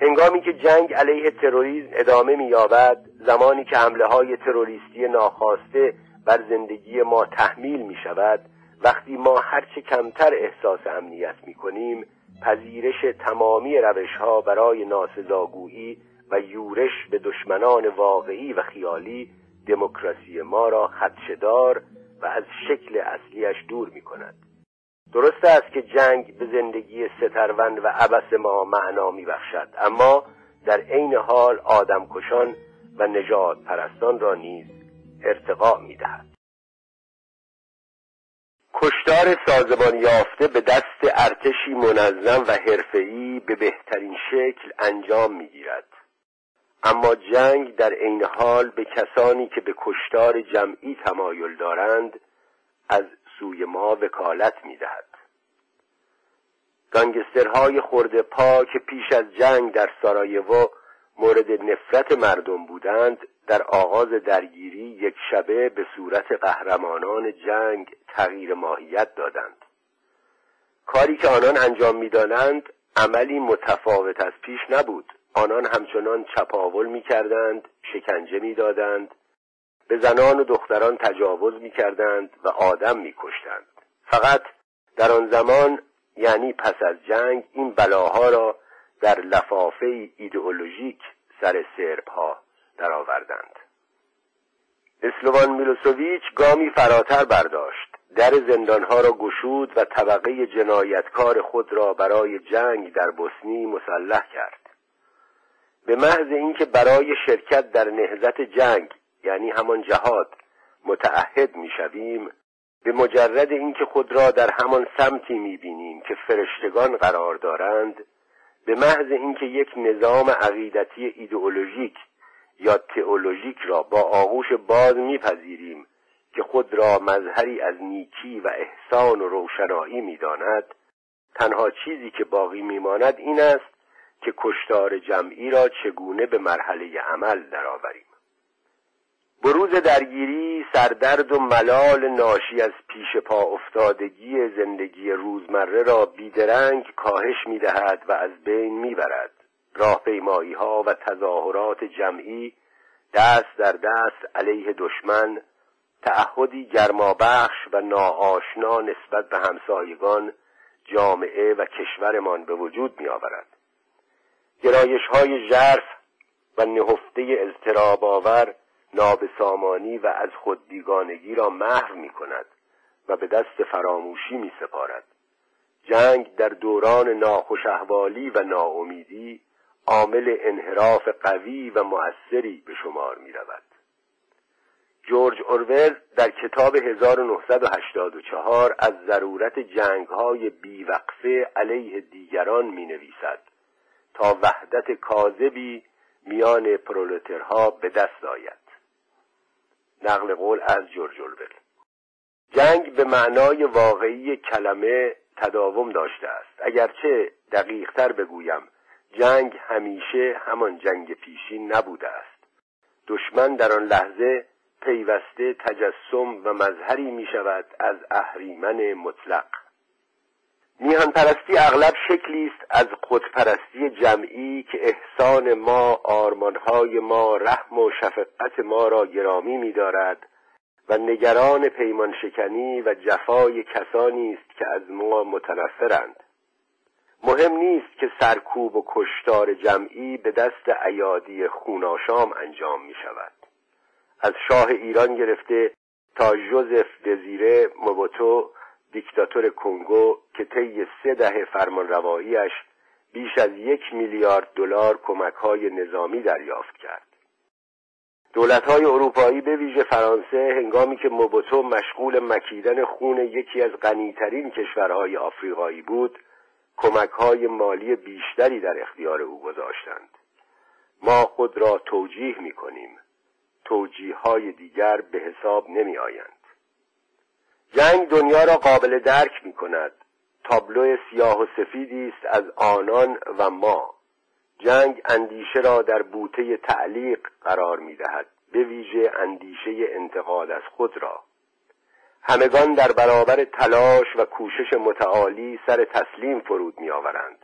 هنگامی که جنگ علیه تروریسم ادامه می‌یابد زمانی که حمله های تروریستی ناخواسته بر زندگی ما تحمیل می شود وقتی ما هرچه کمتر احساس امنیت می کنیم پذیرش تمامی روش ها برای ناسزاگویی و یورش به دشمنان واقعی و خیالی دموکراسی ما را خدشدار و از شکل اصلیش دور می کند درست است که جنگ به زندگی سترون و عبس ما معنا می بخشد اما در عین حال آدمکشان و نجات پرستان را نیز ارتقا می دهد کشتار سازمان یافته به دست ارتشی منظم و حرفه‌ای به بهترین شکل انجام می‌گیرد. اما جنگ در عین حال به کسانی که به کشتار جمعی تمایل دارند از سوی ما وکالت می‌دهد. گانگسترهای خورده پا که پیش از جنگ در سارایوو مورد نفرت مردم بودند در آغاز درگیری یک شبه به صورت قهرمانان جنگ تغییر ماهیت دادند. کاری که آنان انجام می‌دادند عملی متفاوت از پیش نبود. آنان همچنان چپاول می‌کردند شکنجه می‌دادند به زنان و دختران تجاوز می‌کردند و آدم میکشتند. فقط در آن زمان یعنی پس از جنگ این بلاها را در لفافه ایدئولوژیک سر سرب ها درآوردند. اسلوان میلوسوویچ گامی فراتر برداشت. در زندانها را گشود و طبقه جنایتکار خود را برای جنگ در بوسنی مسلح کرد. به محض اینکه برای شرکت در نهزت جنگ یعنی همان جهاد متعهد می‌شویم به مجرد اینکه خود را در همان سمتی می‌بینیم که فرشتگان قرار دارند به محض اینکه یک نظام عقیدتی ایدئولوژیک یا تئولوژیک را با آغوش باز میپذیریم که خود را مظهری از نیکی و احسان و روشنایی می‌داند تنها چیزی که باقی میماند این است که کشتار جمعی را چگونه به مرحله عمل درآوریم. بروز درگیری سردرد و ملال ناشی از پیش پا افتادگی زندگی روزمره را بیدرنگ کاهش می‌دهد و از بین می‌برد. راهپیمایی ها و تظاهرات جمعی دست در دست علیه دشمن تعهدی گرمابخش و ناآشنا نسبت به همسایگان جامعه و کشورمان به وجود می آورد گرایش های ژرف و نهفته اضطراب آور نابسامانی و از خود بیگانگی را محو می کند و به دست فراموشی می سپارد جنگ در دوران ناخوش احوالی و ناامیدی عامل انحراف قوی و مؤثری به شمار می رود جورج اورول در کتاب 1984 از ضرورت جنگ های بیوقفه علیه دیگران می نویسد تا وحدت کاذبی میان پرولترها به دست آید. نقل قول از جورج اورول. جنگ به معنای واقعی کلمه تداوم داشته است. اگرچه دقیقتر بگویم جنگ همیشه همان جنگ پیشین نبوده است. دشمن در آن لحظه پیوسته تجسم و مظهری می شود از اهریمن مطلق. میهن پرستی اغلب شکلی است از خودپرستی جمعی که احسان ما آرمانهای ما رحم و شفقت ما را گرامی می‌دارد و نگران پیمان شکنی و جفای کسانی است که از ما متنفرند. مهم نیست که سرکوب و کشتار جمعی به دست ایادی خوناشام انجام می شود. از شاه ایران گرفته تا جوزف دزیره موبوتو دیکتاتور کنگو که طی سه دهه فرمانرواییش بیش از یک میلیارد دلار کمکهای نظامی دریافت کرد. دولتهای اروپایی به ویژه فرانسه هنگامی که موبوتو مشغول مکیدن خون یکی از غنیترین کشورهای آفریقایی بود کمکهای مالی بیشتری در اختیار او گذاشتند. ما خود را توجیه می کنیم توجیه های دیگر به حساب نمی آیند جنگ دنیا را قابل درک می کند تابلو سیاه و سفیدی است از آنان و ما. جنگ اندیشه را در بوته تعلیق قرار می دهد به ویژه اندیشه انتقاد از خود را. همگان در برابر تلاش و کوشش متعالی سر تسلیم فرود می آورند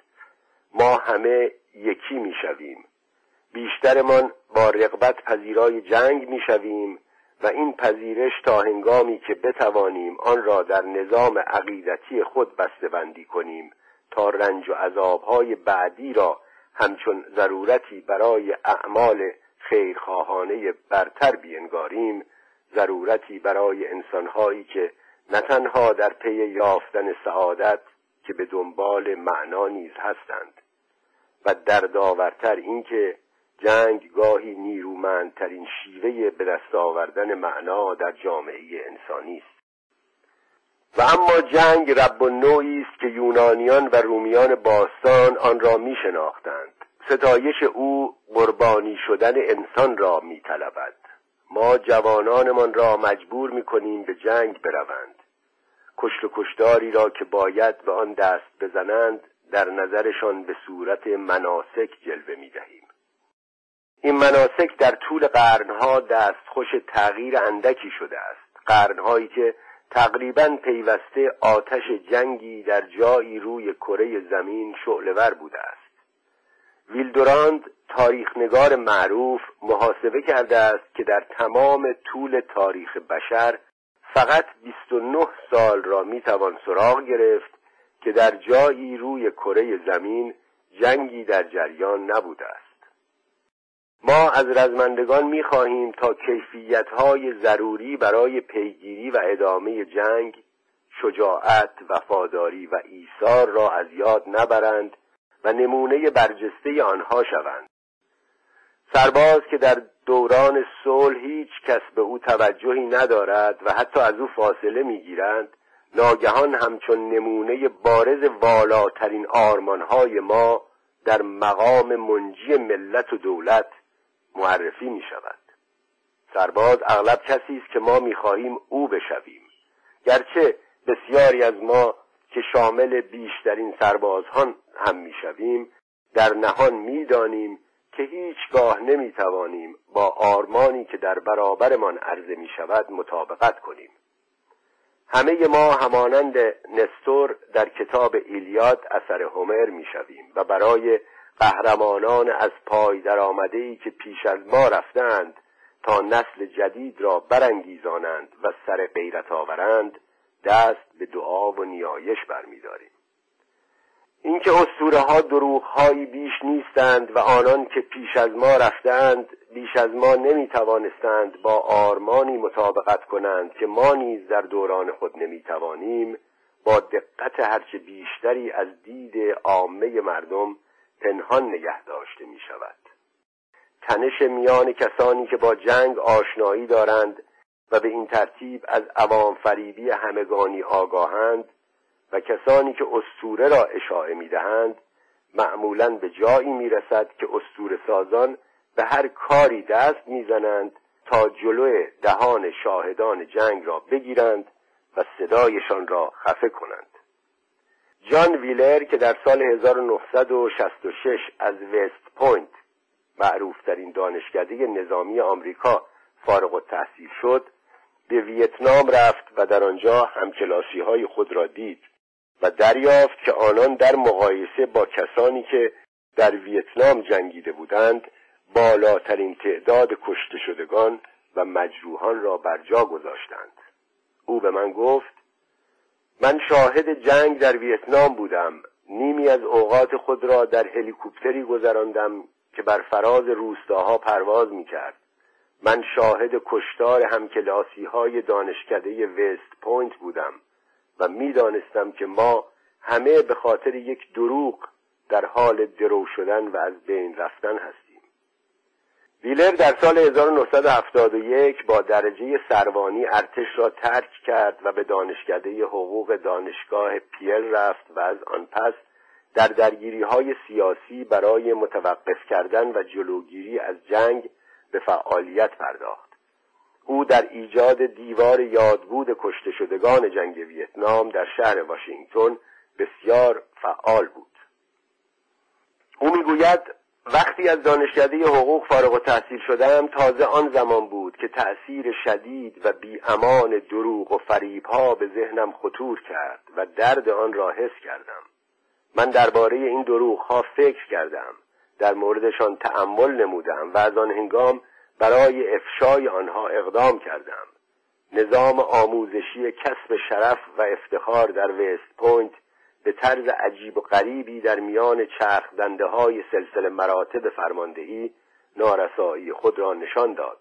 ما همه یکی می شویم بیشترمان با رغبت پذیرای جنگ می شویم و این پذیرش تا هنگامی که بتوانیم آن را در نظام عقیدتی خود بندی کنیم تا رنج و عذابهای بعدی را همچون ضرورتی برای اعمال خیرخواهانه برتر بینگاریم ضرورتی برای انسانهایی که نه تنها در پی یافتن سعادت که به دنبال معنا نیز هستند و دردآورتر اینکه جنگ گاهی نیرومندترین شیوه به دست آوردن معنا در جامعه انسانی است و اما جنگ رب و نوعی است که یونانیان و رومیان باستان آن را می شناختند ستایش او قربانی شدن انسان را می طلبد. ما جوانانمان را مجبور می کنیم به جنگ بروند. کشت و کشداری را که باید به آن دست بزنند در نظرشان به صورت مناسک جلوه می دهیم این مناسک در طول قرنها دستخوش تغییر اندکی شده است. قرنهایی که تقریبا پیوسته آتش جنگی در جایی روی کره زمین شعلور بوده است. ویلدوراند تاریخنگار معروف محاسبه کرده است که در تمام طول تاریخ بشر فقط 29 سال را می‌توان سراغ گرفت که در جایی روی کره زمین جنگی در جریان نبوده است. ما از رزمندگان می‌خواهیم تا کیفیتهای ضروری برای پیگیری و ادامه جنگ شجاعت وفاداری و ایثار را از یاد نبرند و نمونه برجسته آنها شوند. سرباز که در دوران صلح هیچ کس به او توجهی ندارد و حتی از او فاصله می‌گیرند ناگهان همچون نمونه بارز والاترین آرمانهای ما در مقام منجی ملت و دولت معرفی می شود سرباز اغلب کسی است که ما می خواهیم او بشویم. گرچه بسیاری از ما که شامل بیشترین سربازان هم می شویم در نهان می دانیم که هیچگاه نمی توانیم با آرمانی که در برابرمان عرضه می شود مطابقت کنیم. همه ما همانند نستور در کتاب ایلیاد اثر هومر می شویم و برای قهرمانان از پای در آمده ای که پیش از ما رفتند تا نسل جدید را برانگیزانند و سر غیرت آورند دست به دعا و نیایش برمیداریم. اینکه اسطوره ها دروغ هایی بیش نیستند و آنان که پیش از ما رفتند بیش از ما نمی توانستند با آرمانی مطابقت کنند که ما نیز در دوران خود نمی توانیم با دقت هرچه بیشتری از دید عامه مردم پنهان نگه داشته می شود تنش میان کسانی که با جنگ آشنایی دارند و به این ترتیب از عوام فریبی همگانی آگاهند و کسانی که استوره را اشاعه می‌دهند معمولا به جایی می‌رسد که استور سازان به هر کاری دست می‌زنند تا جلو دهان شاهدان جنگ را بگیرند و صدایشان را خفه کنند. جان ویلر که در سال 1966 از وست پوینت معروفترین دانشکده نظامی آمریکا فارغ‌التحصیل شد به ویتنام رفت و در آنجا همکلاسی های خود را دید و دریافت که آنان در مقایسه با کسانی که در ویتنام جنگیده بودند بالاترین تعداد کشته شدگان و مجروحان را بر جا گذاشتند. او به من گفت من شاهد جنگ در ویتنام بودم. نیمی از اوقات خود را در هلیکوپتری گذراندم که بر فراز روستاها پرواز می کرد من شاهد کشتار همکلاسی های دانشکده وست پوینت بودم و می‌دانستم که ما همه به خاطر یک دروغ در حال درو شدن و از بین رفتن هستیم. ویلر در سال 1971 با درجه سروانی ارتش را ترک کرد و به دانشکده حقوق دانشگاه پیل رفت و از آن پس در درگیری های سیاسی برای متوقف کردن و جلوگیری از جنگ به فعالیت پرداخت. او در ایجاد دیوار یادبود کشته شدگان جنگ ویتنام در شهر واشنگتن بسیار فعال بود. او می‌گوید وقتی از دانشکده حقوق فارغ و تحصیل شدم تازه آن زمان بود که تأثیر شدید و امان دروغ و فریبها به ذهنم خطور کرد و درد آن را حس کردم. من درباره این دروغ ها فکر کردم. در موردشان تأمل نمودم و از آن هنگام برای افشای آنها اقدام کردم. نظام آموزشی کسب شرف و افتخار در وست پوینت به طرز عجیب و غریبی در میان چرخ دنده های سلسله مراتب فرماندهی نارسایی خود را نشان داد.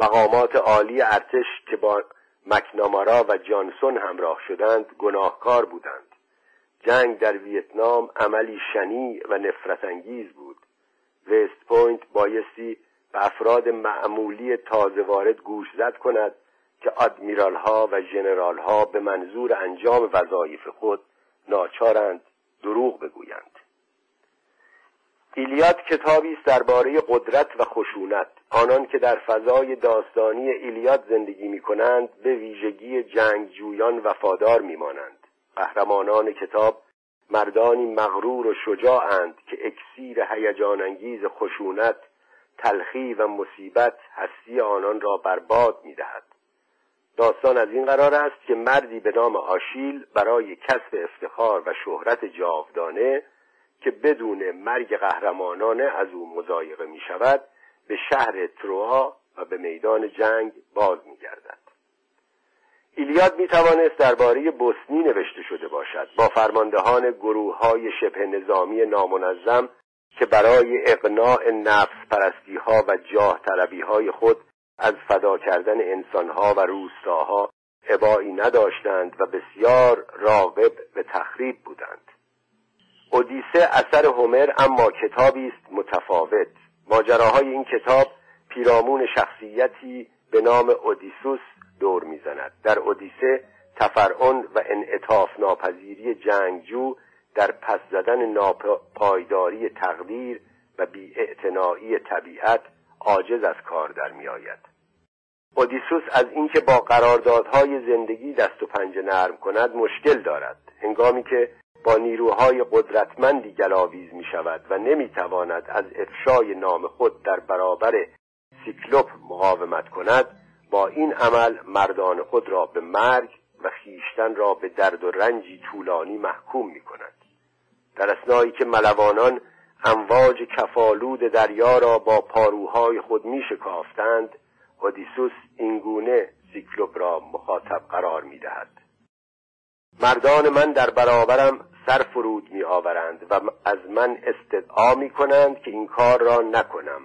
مقامات عالی ارتش که با مکنامارا و جانسون همراه شدند گناهکار بودند. جنگ در ویتنام عملی شنیع و نفرت انگیز بود. وست پوینت بایستی به افراد معمولی تازه وارد گوش زد کند که آدمیرال ها و ژنرال ها به منظور انجام وظایف خود ناچارند دروغ بگویند. ایلیاد کتابی است درباره قدرت و خشونت. آنان که در فضای داستانی ایلیاد زندگی می کنند به ویژگی جنگجویان وفادار می مانند قهرمانان کتاب مردانی مغرور و شجاعند که اکسیر هیجان انگیز خشونت تلخی و مصیبت هستی آنان را برباد می دهد. داستان از این قرار است که مردی به نام آشیل برای کسب افتخار و شهرت جاودانه که بدون مرگ قهرمانانه از او مزایقه می شود به شهر تروا و به میدان جنگ باز می گردد. ایلیاد می توانست درباره بوسنی نوشته شده باشد. با فرماندهان گروه های شبه نظامی نامنظم که برای اقناع نفس پرستی ها و جاه طلبی های خود از فدا کردن انسانها و روستاها عبایی نداشتند و بسیار راغب به تخریب بودند. اودیسه اثر هومر اما کتابی است متفاوت. ماجراهای این کتاب پیرامون شخصیتی به نام اودیسوس دور می‌زند. در اودیسه تفرعن و انعطاف ناپذیری جنگجو در پس زدن ناپایداری تقدیر و بیاعتنایی طبیعت عاجز از کار در میآید. اودیسوس از اینکه با قراردادهای زندگی دست و پنجه نرم کند مشکل دارد. هنگامی که با نیروهای قدرتمندی گلاویز می شود و نمی تواند از افشای نام خود در برابر سیکلوپ مقاومت کند با این عمل مردان خود را به مرگ و خیشتن را به درد و رنجی طولانی محکوم می کند در اسنایی که ملوانان امواج کفالود دریا را با پاروهای خود می شکافتند اودیسوس اینگونه سیکلوپ را مخاطب قرار می دهد مردان من در برابرم سر فرود می آورند و از من استدعا می کنند که این کار را نکنم.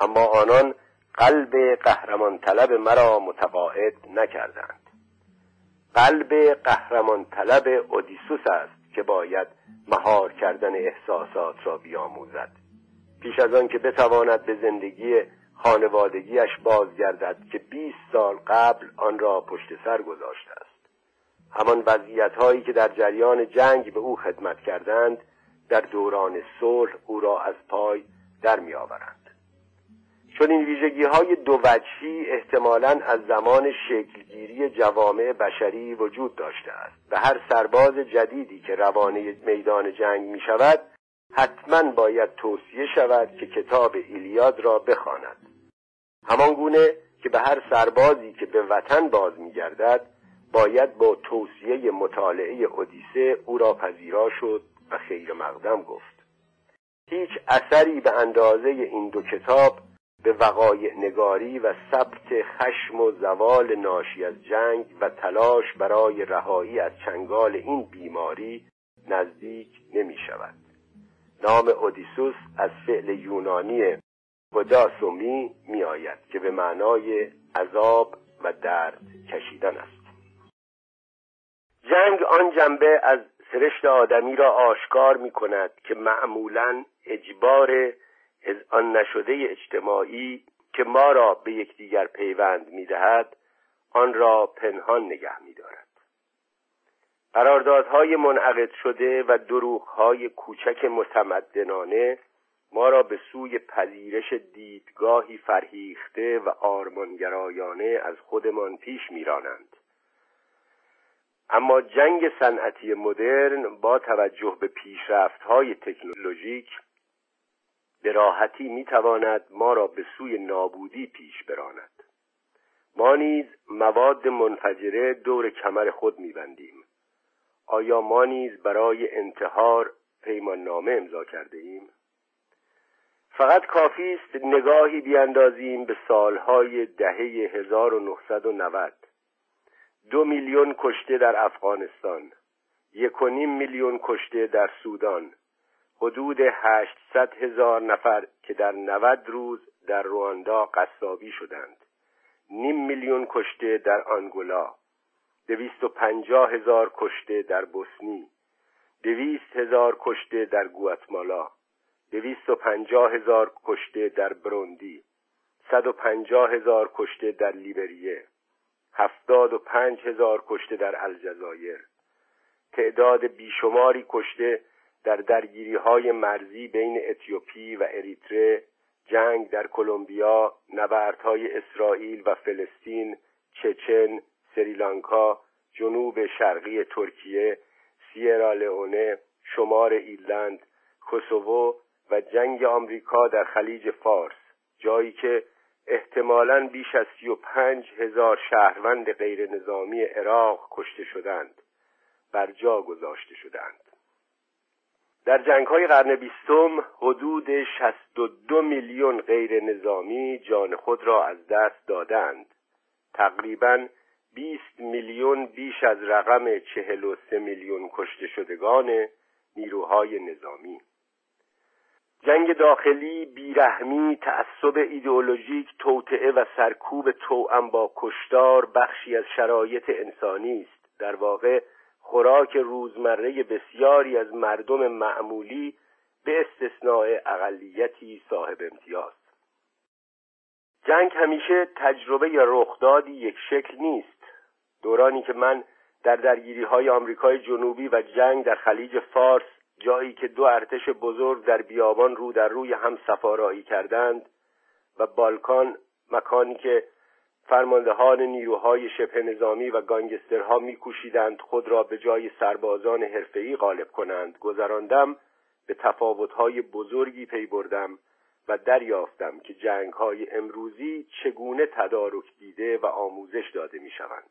اما آنان قلب قهرمان طلب مرا متقاعد نکردند. قلب قهرمان طلب اودیسوس است که باید مهار کردن احساسات را بیاموزد. پیش از آن که بتواند به زندگی خانوادگیش بازگردد که بیست سال قبل آن را پشت سر گذاشته است. همان وضعیت هایی که در جریان جنگ به او خدمت کردند در دوران صلح او را از پای در می آورند چون این ویژگی های دو وجهی احتمالا از زمان شکلگیری جوامع بشری وجود داشته است و هر سرباز جدیدی که روانه میدان جنگ می شود حتما باید توصیه شود که کتاب ایلیاد را بخواند. همان گونه که به هر سربازی که به وطن باز می گردد باید با توصیه مطالعه اودیسه او را پذیرا شد و خیر مقدم گفت. هیچ اثری به اندازه این دو کتاب به وقایع نگاری و ثبت خشم و زوال ناشی از جنگ و تلاش برای رهایی از چنگال این بیماری نزدیک نمی شود. نام اودیسوس از فعل یونانی قداسومی می آید که به معنای عذاب و درد کشیدن است. جنگ آن جنبه از سرشت آدمی را آشکار می کند که معمولا اجبار از آن نشده اجتماعی که ما را به یکدیگر پیوند می دهد آن را پنهان نگه می دارد قراردادهای منعقد شده و دروغهای کوچک متمدنانه ما را به سوی پذیرش دیدگاهی فرهیخته و آرمانگرایانه از خودمان پیش میرانند. اما جنگ صنعتی مدرن با توجه به های تکنولوژیک به راحتی می‌تواند ما را به سوی نابودی پیش براند. ما نیز مواد منفجره دور کمر خود میبندیم. آیا ما نیز برای انتحار پیمان نامه امضا کرده ایم؟ فقط کافی است نگاهی بیاندازیم به سالهای دهه 1990 دو میلیون کشته در افغانستان یک و نیم میلیون کشته در سودان. حدود هشتصد هزار نفر که در نود روز در رواندا قصابی شدند. نیم میلیون کشته در آنگولا. دویست و پنجاه هزار کشته در بوسنی. دویست هزار کشته در گواتمالا. دویست و پنجاه هزار کشته در بروندی. صد و پنجاه هزار کشته در لیبریه. هفتاد و پنج هزار کشته در الجزایر. تعداد بیشماری کشته در درگیری های مرزی بین اتیوپی و اریتره جنگ در کلمبیا نبردهای اسرائیل و فلسطین چچن سریلانکا جنوب شرقی ترکیه سیرالئونه شمار ایرلند کوسوو و جنگ آمریکا در خلیج فارس جایی که احتمالا بیش از سی و پنج هزار شهروند غیر نظامی عراق کشته شدند بر جا گذاشته شدند. در جنگ های قرن بیستم حدود 62 میلیون غیر نظامی جان خود را از دست دادند. تقریبا 20 میلیون بیش از رقم 43 میلیون کشته شدگان نیروهای نظامی. جنگ داخلی بیرحمی تعصب ایدئولوژیک توطعه و سرکوب توأم با کشتار بخشی از شرایط انسانی است. در واقع خوراک روزمره بسیاری از مردم معمولی به استثناء اقلیتی صاحب امتیاز. جنگ همیشه تجربه یا رخدادی یک شکل نیست. دورانی که من در درگیری های آمریکای جنوبی و جنگ در خلیج فارس جایی که دو ارتش بزرگ در بیابان رو در روی هم سفارایی کردند و بالکان مکانی که فرماندهان نیروهای شبه نظامی و گانگسترها میکوشیدند خود را به جای سربازان حرفه‌ای غالب کنند. گذراندم به تفاوتهای بزرگی پی بردم و دریافتم که جنگهای امروزی چگونه تدارک دیده و آموزش داده می‌شوند.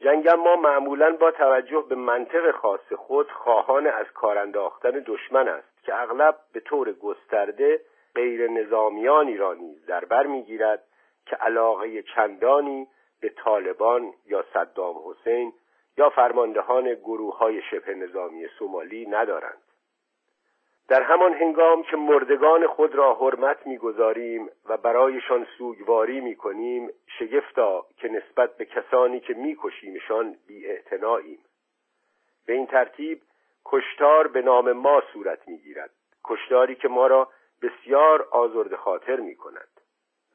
جنگ ما معمولا با توجه به منطق خاص خود خواهان از کار انداختن دشمن است که اغلب به طور گسترده غیر نظامیانی را نیز در بر می‌گیرد که علاقه چندانی به طالبان یا صدام حسین یا فرماندهان گروه های شبه نظامی سومالی ندارند. در همان هنگام که مردگان خود را حرمت می‌گذاریم و برایشان سوگواری می‌کنیم شگفتا که نسبت به کسانی که میکشیمشان بیاعتناییم. به این ترتیب کشتار به نام ما صورت می‌گیرد. کشتاری که ما را بسیار آزرد خاطر می کند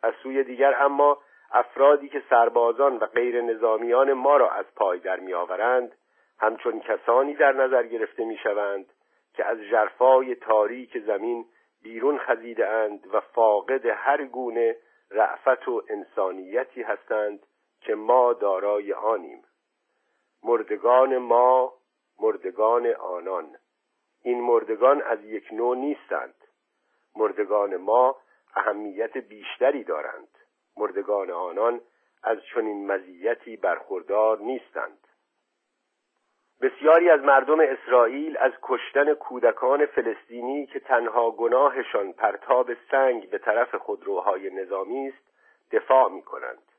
از سوی دیگر اما افرادی که سربازان و غیر نظامیان ما را از پای در می آورند همچون کسانی در نظر گرفته می شوند که از جرفای تاریک زمین بیرون خزیده اند و فاقد هر گونه رعفت و انسانیتی هستند که ما دارای آنیم. مردگان ما مردگان آنان. این مردگان از یک نوع نیستند. مردگان ما اهمیت بیشتری دارند مردگان آنان از چنین مزیتی برخوردار نیستند بسیاری از مردم اسرائیل از کشتن کودکان فلسطینی که تنها گناهشان پرتاب سنگ به طرف خودروهای نظامی است دفاع می کنند.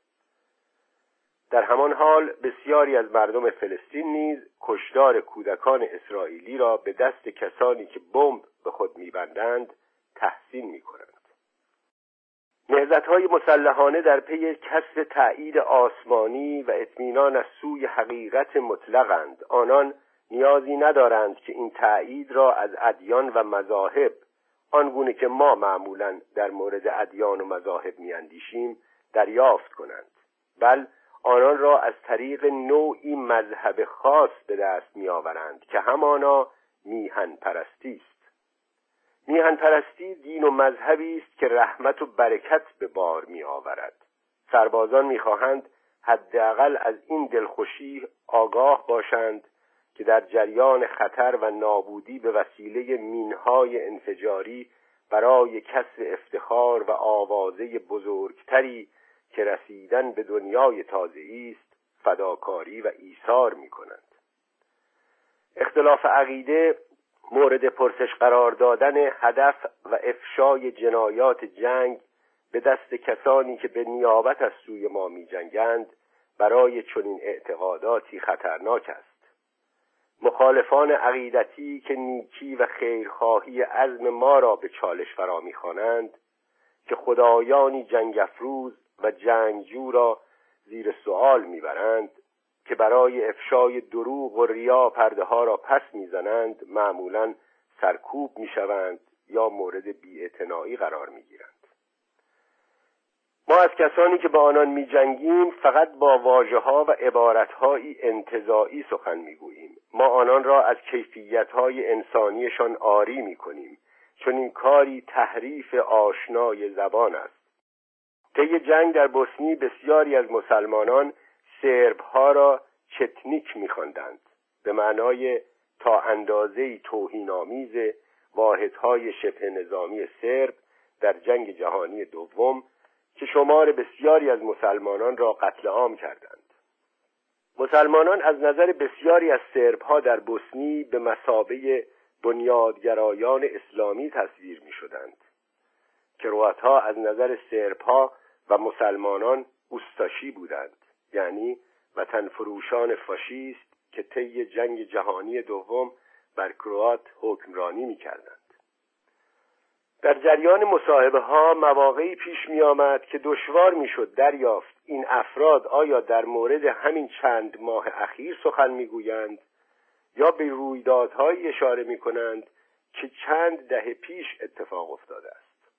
در همان حال بسیاری از مردم فلسطین نیز کشدار کودکان اسرائیلی را به دست کسانی که بمب به خود میبندند تحسین می کنند. نهزت های مسلحانه در پی کسب تایید آسمانی و اطمینان از سوی حقیقت مطلقند. آنان نیازی ندارند که این تایید را از ادیان و مذاهب آنگونه که ما معمولا در مورد ادیان و مذاهب میاندیشیم دریافت کنند. بل آنان را از طریق نوعی مذهب خاص به دست میآورند که همانا میهن پرستی است. میهن پرستی دین و مذهبی است که رحمت و برکت به بار می آورد سربازان می‌خواهند حداقل از این دلخوشی آگاه باشند که در جریان خطر و نابودی به وسیله مینهای انفجاری برای کسب افتخار و آوازه بزرگتری که رسیدن به دنیای تازه است فداکاری و ایثار می کنند اختلاف عقیده مورد پرسش قرار دادن هدف و افشای جنایات جنگ به دست کسانی که به نیابت از سوی ما می جنگند برای چنین اعتقاداتی خطرناک است. مخالفان عقیدتی که نیکی و خیرخواهی عزم ما را به چالش فرا می‌خوانند که خدایانی جنگ افروز و جنگجو را زیر سوال می‌برند که برای افشای دروغ و ریا پرده ها را پس می‌زنند معمولا سرکوب می‌شوند یا مورد بیاعتنایی قرار می‌گیرند. ما از کسانی که با آنان می جنگیم فقط با واجه ها و عبارتهایی انتظاعی سخن می گوییم ما آنان را از کیفیت های انسانیشان آری می کنیم چون این کاری تحریف آشنای زبان است. طی جنگ در بوسنی بسیاری از مسلمانان سرب ها را چتنیک میخواندند. به معنای تا اندازه توهین آمیز واحدهای شبه نظامی سرب در جنگ جهانی دوم که شمار بسیاری از مسلمانان را قتل عام کردند. مسلمانان از نظر بسیاری از سربها در بوسنی به مسابه بنیادگرایان اسلامی تصویر می شدند کرواتها از نظر سربها و مسلمانان اوستاشی بودند. یعنی وطن فروشان فاشیست که طی جنگ جهانی دوم بر کروات حکمرانی می کردند. در جریان مصاحبه ها مواقعی پیش می آمد که دشوار می شد دریافت این افراد آیا در مورد همین چند ماه اخیر سخن می گویند یا به رویدادهایی اشاره می کنند که چند دهه پیش اتفاق افتاده است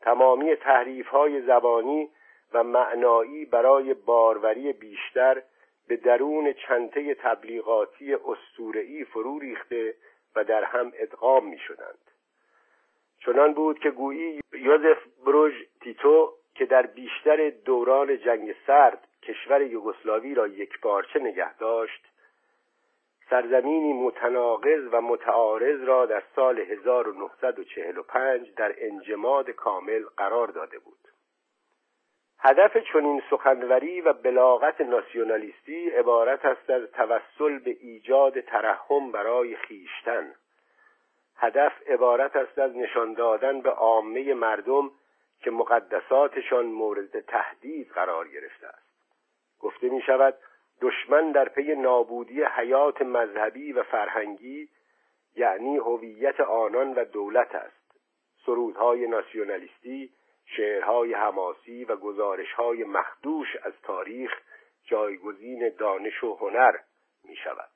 تمامی تحریف های زبانی و معنایی برای باروری بیشتر به درون چنته تبلیغاتی استورعی فرو ریخته و در هم ادغام می شدند چنان بود که گویی یوزف بروژ تیتو که در بیشتر دوران جنگ سرد کشور یوگسلاوی را یک پارچه نگه داشت سرزمینی متناقض و متعارض را در سال 1945 در انجماد کامل قرار داده بود. هدف چنین سخنوری و بلاغت ناسیونالیستی عبارت است از توسل به ایجاد ترحم برای خیشتن. هدف عبارت است از نشان دادن به عامه مردم که مقدساتشان مورد تهدید قرار گرفته است. گفته می شود دشمن در پی نابودی حیات مذهبی و فرهنگی یعنی هویت آنان و دولت است. سرودهای ناسیونالیستی شعرهای حماسی و گزارشهای مخدوش از تاریخ جایگزین دانش و هنر می شود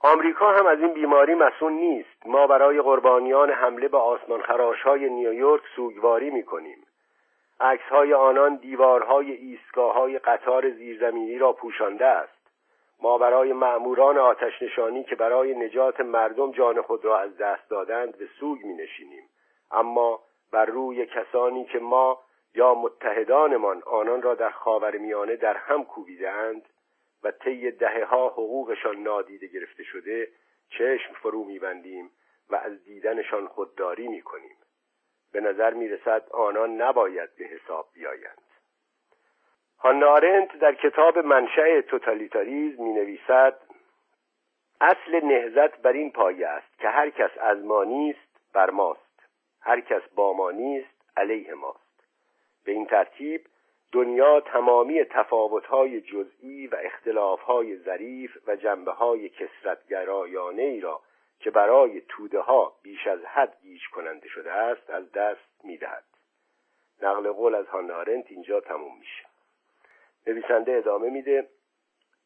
آمریکا هم از این بیماری مسئول نیست. ما برای قربانیان حمله به آسمان خراش های نیویورک سوگواری می کنیم عکس های آنان دیوارهای ایستگاه های قطار زیرزمینی را پوشانده است. ما برای مأموران آتش نشانی که برای نجات مردم جان خود را از دست دادند به سوگ می نشینیم اما بر روی کسانی که ما یا متحدانمان آنان را در خاورمیانه در هم کوبیدهاند و طی دهه ها حقوقشان نادیده گرفته شده چشم فرو میبندیم و از دیدنشان خودداری می‌کنیم. به نظر می‌رسد آنان نباید به حساب بیایند. هانا در کتاب منشأ توتالیتاریزم می نویسد اصل نهزت بر این پایه است که هر کس از ما نیست بر ماست. هر کس با ما نیست علیه ماست. به این ترتیب دنیا تمامی تفاوت‌های جزئی و اختلاف‌های ظریف و جنبه‌های کسرتگرایانه ای را که برای توده ها بیش از حد گیج کننده شده است از دست می‌دهد. نقل قول از هانارنت اینجا تموم میشه. نویسنده ادامه میده.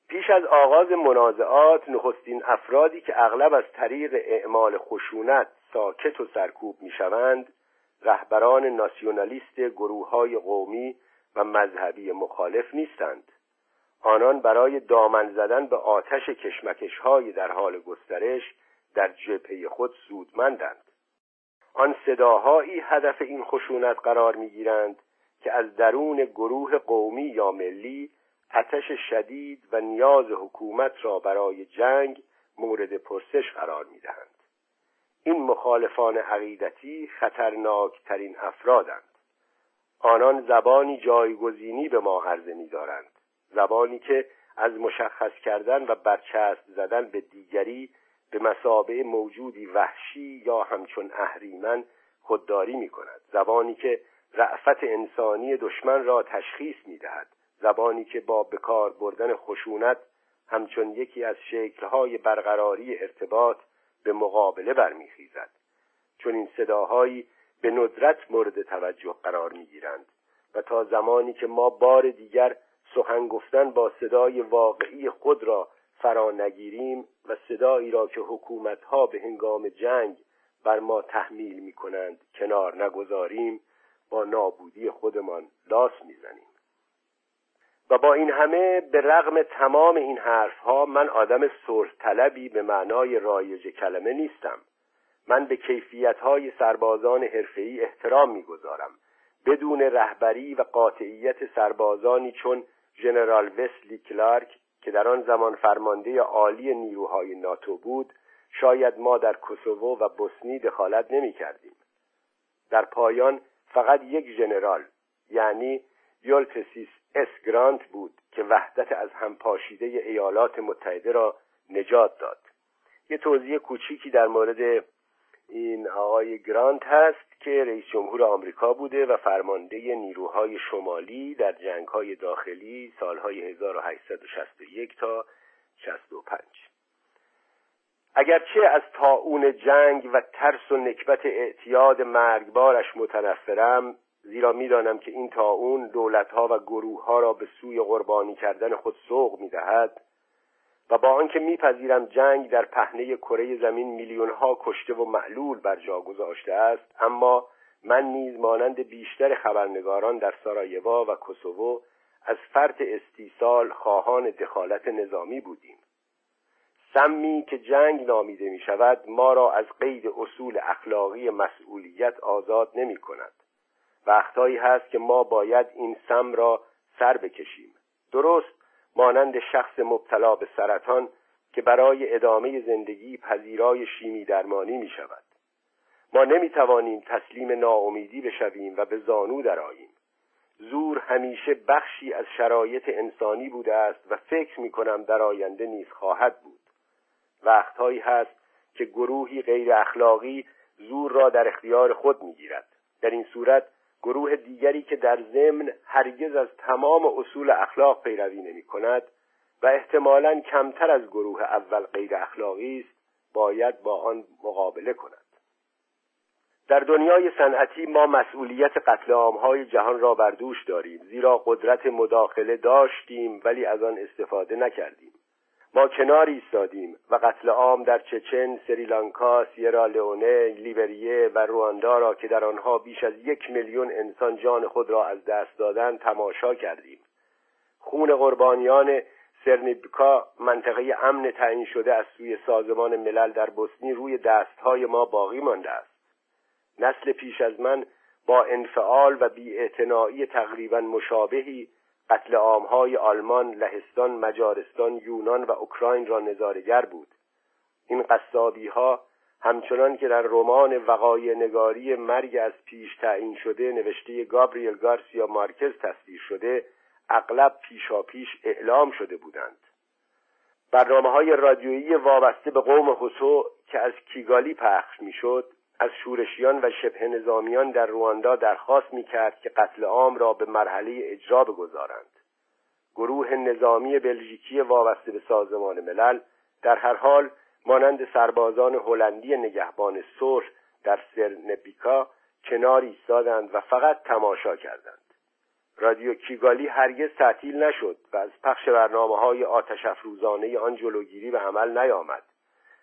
پیش از آغاز منازعات نخستین افرادی که اغلب از طریق اعمال خشونت ساکت و سرکوب می‌شوند رهبران ناسیونالیست گروه های قومی و مذهبی مخالف نیستند. آنان برای دامن زدن به آتش کشمکش های در حال گسترش در جبهه خود سودمندند. آن صداهایی هدف این خشونت قرار می‌گیرند که از درون گروه قومی یا ملی آتش شدید و نیاز حکومت را برای جنگ مورد پرسش قرار می‌دهند. این مخالفان عقیدتی خطرناکترین افرادند. آنان زبانی جایگزینی به ما عرضه می‌دارند. زبانی که از مشخص کردن و برچسب زدن به دیگری به مسابه موجودی وحشی یا همچون اهریمن خودداری می کند زبانی که رعفت انسانی دشمن را تشخیص می دهد زبانی که با بکار بردن خشونت همچون یکی از شکلهای برقراری ارتباط به مقابله برمیخیزد. چون این صداهایی به ندرت مورد توجه قرار می‌گیرند و تا زمانی که ما بار دیگر سخن گفتن با صدای واقعی خود را فرا نگیریم و صدایی را که حکومتها به هنگام جنگ بر ما تحمیل می کنند کنار نگذاریم با نابودی خودمان لاس می‌زنیم. و با این همه به رغم تمام این حرفها من آدم صلح طلبی به معنای رایج کلمه نیستم من به کیفیتهای سربازان حرفه‌ای احترام می‌گذارم بدون رهبری و قاطعیت سربازانی چون ژنرال وسلی کلارک که در آن زمان فرمانده عالی نیروهای ناتو بود شاید ما در کوسوو و بوسنی دخالت نمی کردیم. در پایان فقط یک ژنرال یعنی یولیسیز اس گرانت بود که وحدت از هم پاشیده ایالات متحده را نجات داد. یه توضیح کوچیکی در مورد این آقای گرانت هست که رئیس جمهور آمریکا بوده و فرمانده نیروهای شمالی در جنگهای داخلی سالهای 1861 تا 65 اگرچه از تاون جنگ و ترس و نکبت اعتیاد مرگبارش متنفرم زیرا می‌دانم که این تاون دولتها و گروهها را به سوی قربانی کردن خود سوق می‌دهد و با آنکه میپذیرم جنگ در پهنه کره زمین میلیونها کشته و معلول بر جا گذاشته است اما من نیز مانند بیشتر خبرنگاران در سارایوا و کوسوو از فرط استیصال خواهان دخالت نظامی بودیم. سمی که جنگ نامیده می شود ما را از قید اصول اخلاقی مسئولیت آزاد نمی کند وقتهایی هست که ما باید این سم را سر بکشیم. درست مانند شخص مبتلا به سرطان که برای ادامه زندگی پذیرای شیمی درمانی می شود. ما نمی توانیم تسلیم ناامیدی بشویم و به زانو درآییم. زور همیشه بخشی از شرایط انسانی بوده است و فکر می کنم در آینده نیز خواهد بود. وقتهایی هست که گروهی غیر اخلاقی زور را در اختیار خود می گیرد. در این صورت گروه دیگری که در ضمن هرگز از تمام اصول اخلاق پیروی نمی کند و احتمالا کمتر از گروه اول غیر اخلاقی است باید با آن مقابله کند. در دنیای صنعتی ما مسئولیت قتل عامهای جهان را بر دوش داریم زیرا قدرت مداخله داشتیم ولی از آن استفاده نکردیم. ما کنار ایستادیم و قتل عام در چچن، سریلانکا، سیرا لئونه، لیبریه و رواندا را که در آنها بیش از یک میلیون انسان جان خود را از دست دادن تماشا کردیم. خون قربانیان سرنیبکا منطقه امن تعیین شده از سوی سازمان ملل در بوسنی روی دستهای ما باقی مانده است. نسل پیش از من با انفعال و بیاعتنایی تقریبا مشابهی قتل عامهای آلمان، لهستان، مجارستان، یونان و اوکراین را نظارگر بود. این قصابی ها همچنان که در رمان وقای نگاری مرگ از پیش تعیین شده نوشته گابریل گارسیا مارکز تصویر شده اغلب پیشاپیش اعلام شده بودند. برنامه های رادیویی وابسته به قوم حسو که از کیگالی پخش می‌شد از شورشیان و شبه نظامیان در رواندا درخواست می کرد که قتل عام را به مرحله اجرا بگذارند. گروه نظامی بلژیکی وابسته به سازمان ملل در هر حال مانند سربازان هلندی نگهبان صلح در سرنپیکا کنار ایستادند و فقط تماشا کردند. رادیو کیگالی هرگز تعطیل نشد و از پخش برنامه های آتش افروزانه آن جلوگیری به عمل نیامد.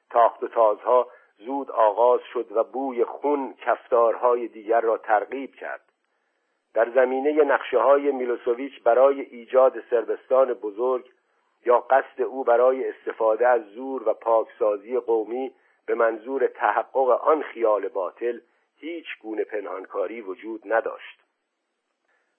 تاخت و تازها زود آغاز شد و بوی خون کفتارهای دیگر را ترغیب کرد. در زمینه نقشه های میلوسوویچ برای ایجاد سربستان بزرگ یا قصد او برای استفاده از زور و پاکسازی قومی به منظور تحقق آن خیال باطل هیچ گونه پنهانکاری وجود نداشت.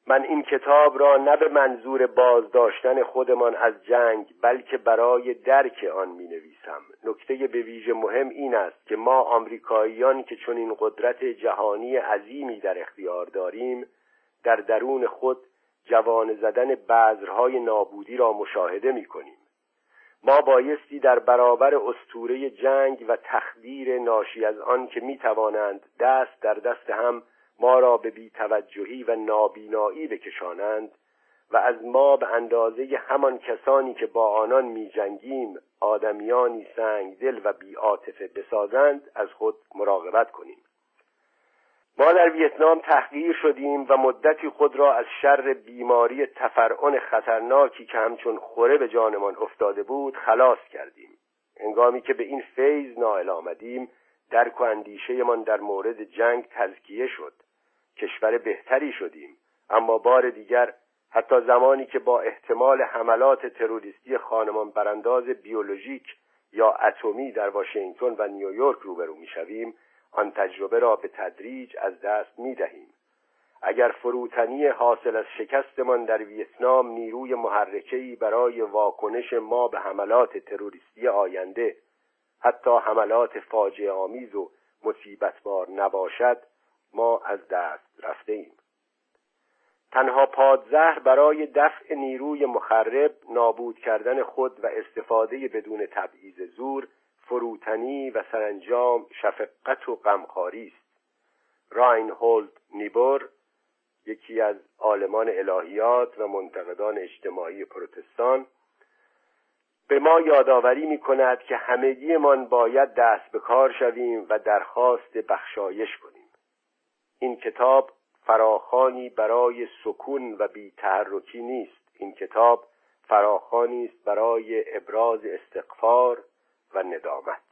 من این کتاب را نه به منظور بازداشتن خودمان از جنگ بلکه برای درک آن می نویسم نکته به ویژه مهم این است که ما آمریکاییان که چون این قدرت جهانی عظیمی در اختیار داریم در درون خود جوان زدن بذرهای نابودی را مشاهده می کنیم ما بایستی در برابر استوره جنگ و تخدیر ناشی از آن که می توانند دست در دست هم ما را به بیتوجهی و نابینایی بکشانند و از ما به اندازه همان کسانی که با آنان می جنگیم آدمیانی سنگ دل و بیعاطفه بسازند از خود مراقبت کنیم. ما در ویتنام تحقیر شدیم و مدتی خود را از شر بیماری تفرعن خطرناکی که همچون خوره به جانمان افتاده بود خلاص کردیم. انگامی که به این فیض نائل آمدیم درک و اندیشهمان در مورد جنگ تزکیه شد. کشور بهتری شدیم اما بار دیگر حتی زمانی که با احتمال حملات تروریستی خانمان برانداز بیولوژیک یا اتمی در واشنگتن و نیویورک روبرو می‌شویم آن تجربه را به تدریج از دست می دهیم. اگر فروتنی حاصل از شکستمان در ویتنام نیروی محرکه‌ای برای واکنش ما به حملات تروریستی آینده حتی حملات فاجعه آمیز و مصیبتبار نباشد ما از دست رفته ایم تنها پادزهر برای دفع نیروی مخرب نابود کردن خود و استفاده بدون تبعیض زور فروتنی و سرانجام شفقت و غمخواری است. راینهولد نیبور یکی از عالمان الهیات و منتقدان اجتماعی پروتستان به ما یادآوری می کند که همگیمان باید دست به کار شویم و درخواست بخشایش کنیم. این کتاب فراخانی برای سکون و بیتحرکی نیست. این کتاب فراخانی است برای ابراز استقفار و ندامت.